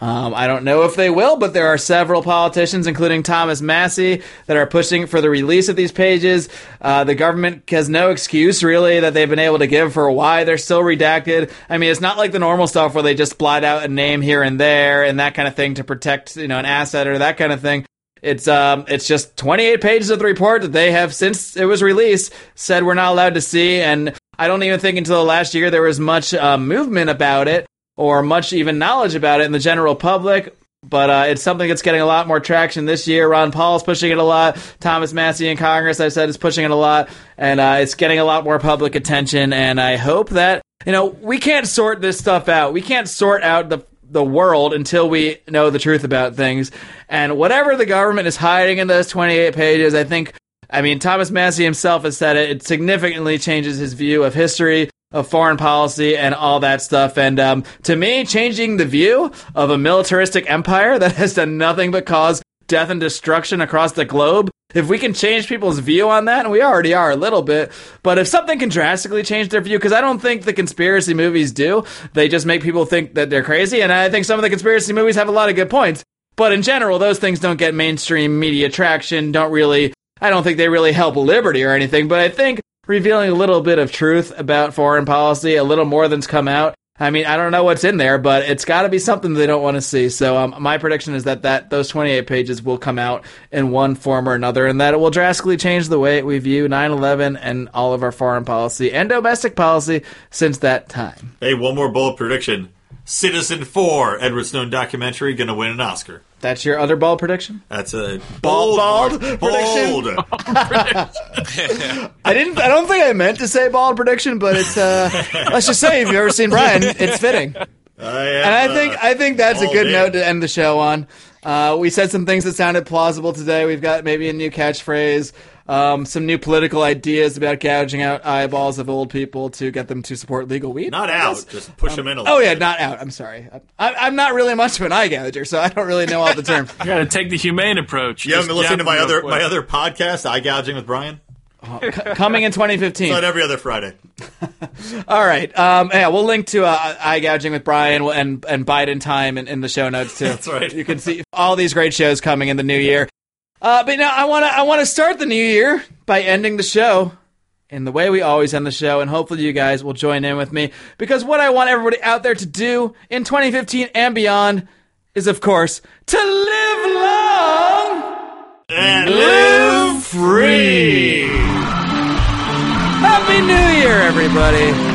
Um, I don't know if they will, but there are several politicians, including Thomas Massie, that are pushing for the release of these pages. Uh, the government has no excuse, really, that they've been able to give for why they're still redacted. I mean, it's not like the normal stuff where they just blot out a name here and there and that kind of thing to protect, you know, an asset or that kind of thing. It's um, it's just 28 pages of the report that they have since it was released said we're not allowed to see, and I don't even think until last year there was much uh, movement about it or much even knowledge about it in the general public. But uh, it's something that's getting a lot more traction this year. Ron Paul's pushing it a lot. Thomas Massie in Congress, I said, is pushing it a lot, and uh, it's getting a lot more public attention. And I hope that you know we can't sort this stuff out. We can't sort out the the world until we know the truth about things. And whatever the government is hiding in those 28 pages, I think I mean, Thomas Massie himself has said it. It significantly changes his view of history, of foreign policy, and all that stuff. And um, to me, changing the view of a militaristic empire that has done nothing but cause death and destruction across the globe. If we can change people's view on that, and we already are a little bit, but if something can drastically change their view, because I don't think the conspiracy movies do, they just make people think that they're crazy. And I think some of the conspiracy movies have a lot of good points. But in general, those things don't get mainstream media traction, don't really I don't think they really help liberty or anything, but I think revealing a little bit of truth about foreign policy, a little more than's come out. I mean, I don't know what's in there, but it's got to be something they don't want to see. So, um, my prediction is that, that those 28 pages will come out in one form or another, and that it will drastically change the way we view 9 11 and all of our foreign policy and domestic policy since that time.
Hey, one more bold prediction. Citizenfour, Edward Snowden documentary, going to win an Oscar.
That's your other ball prediction?
That's a
Bald,
bold,
bald
bold.
I didn't. I don't think I meant to say bald prediction, but it's. Uh, let's just say if you've ever seen Brian, it's fitting.
I
and I think I think that's a good
in.
note to end the show on. Uh, we said some things that sounded plausible today. We've got maybe a new catchphrase, um, some new political ideas about gouging out eyeballs of old people to get them to support legal weed.
Not out, just push them in a little.
Oh
little.
yeah, not out. I'm sorry. I, I'm not really much of an eye gouger, so I don't really know all the terms.
You got to take the humane approach.
You haven't
Just
been listening to my other
quick.
my other podcast, Eye Gouging with Brian?
C- coming in 2015.
It's on every other Friday.
All right. Um, yeah, we'll link to uh, eye gouging with Brian and and Biden time in, in the show notes too.
That's right.
You can see all these great shows coming in the new year. Uh, but now I want to I want to start the new year by ending the show in the way we always end the show, and hopefully you guys will join in with me because what I want everybody out there to do in 2015 and beyond is, of course, to live long
and live free.
Happy New Year, everybody.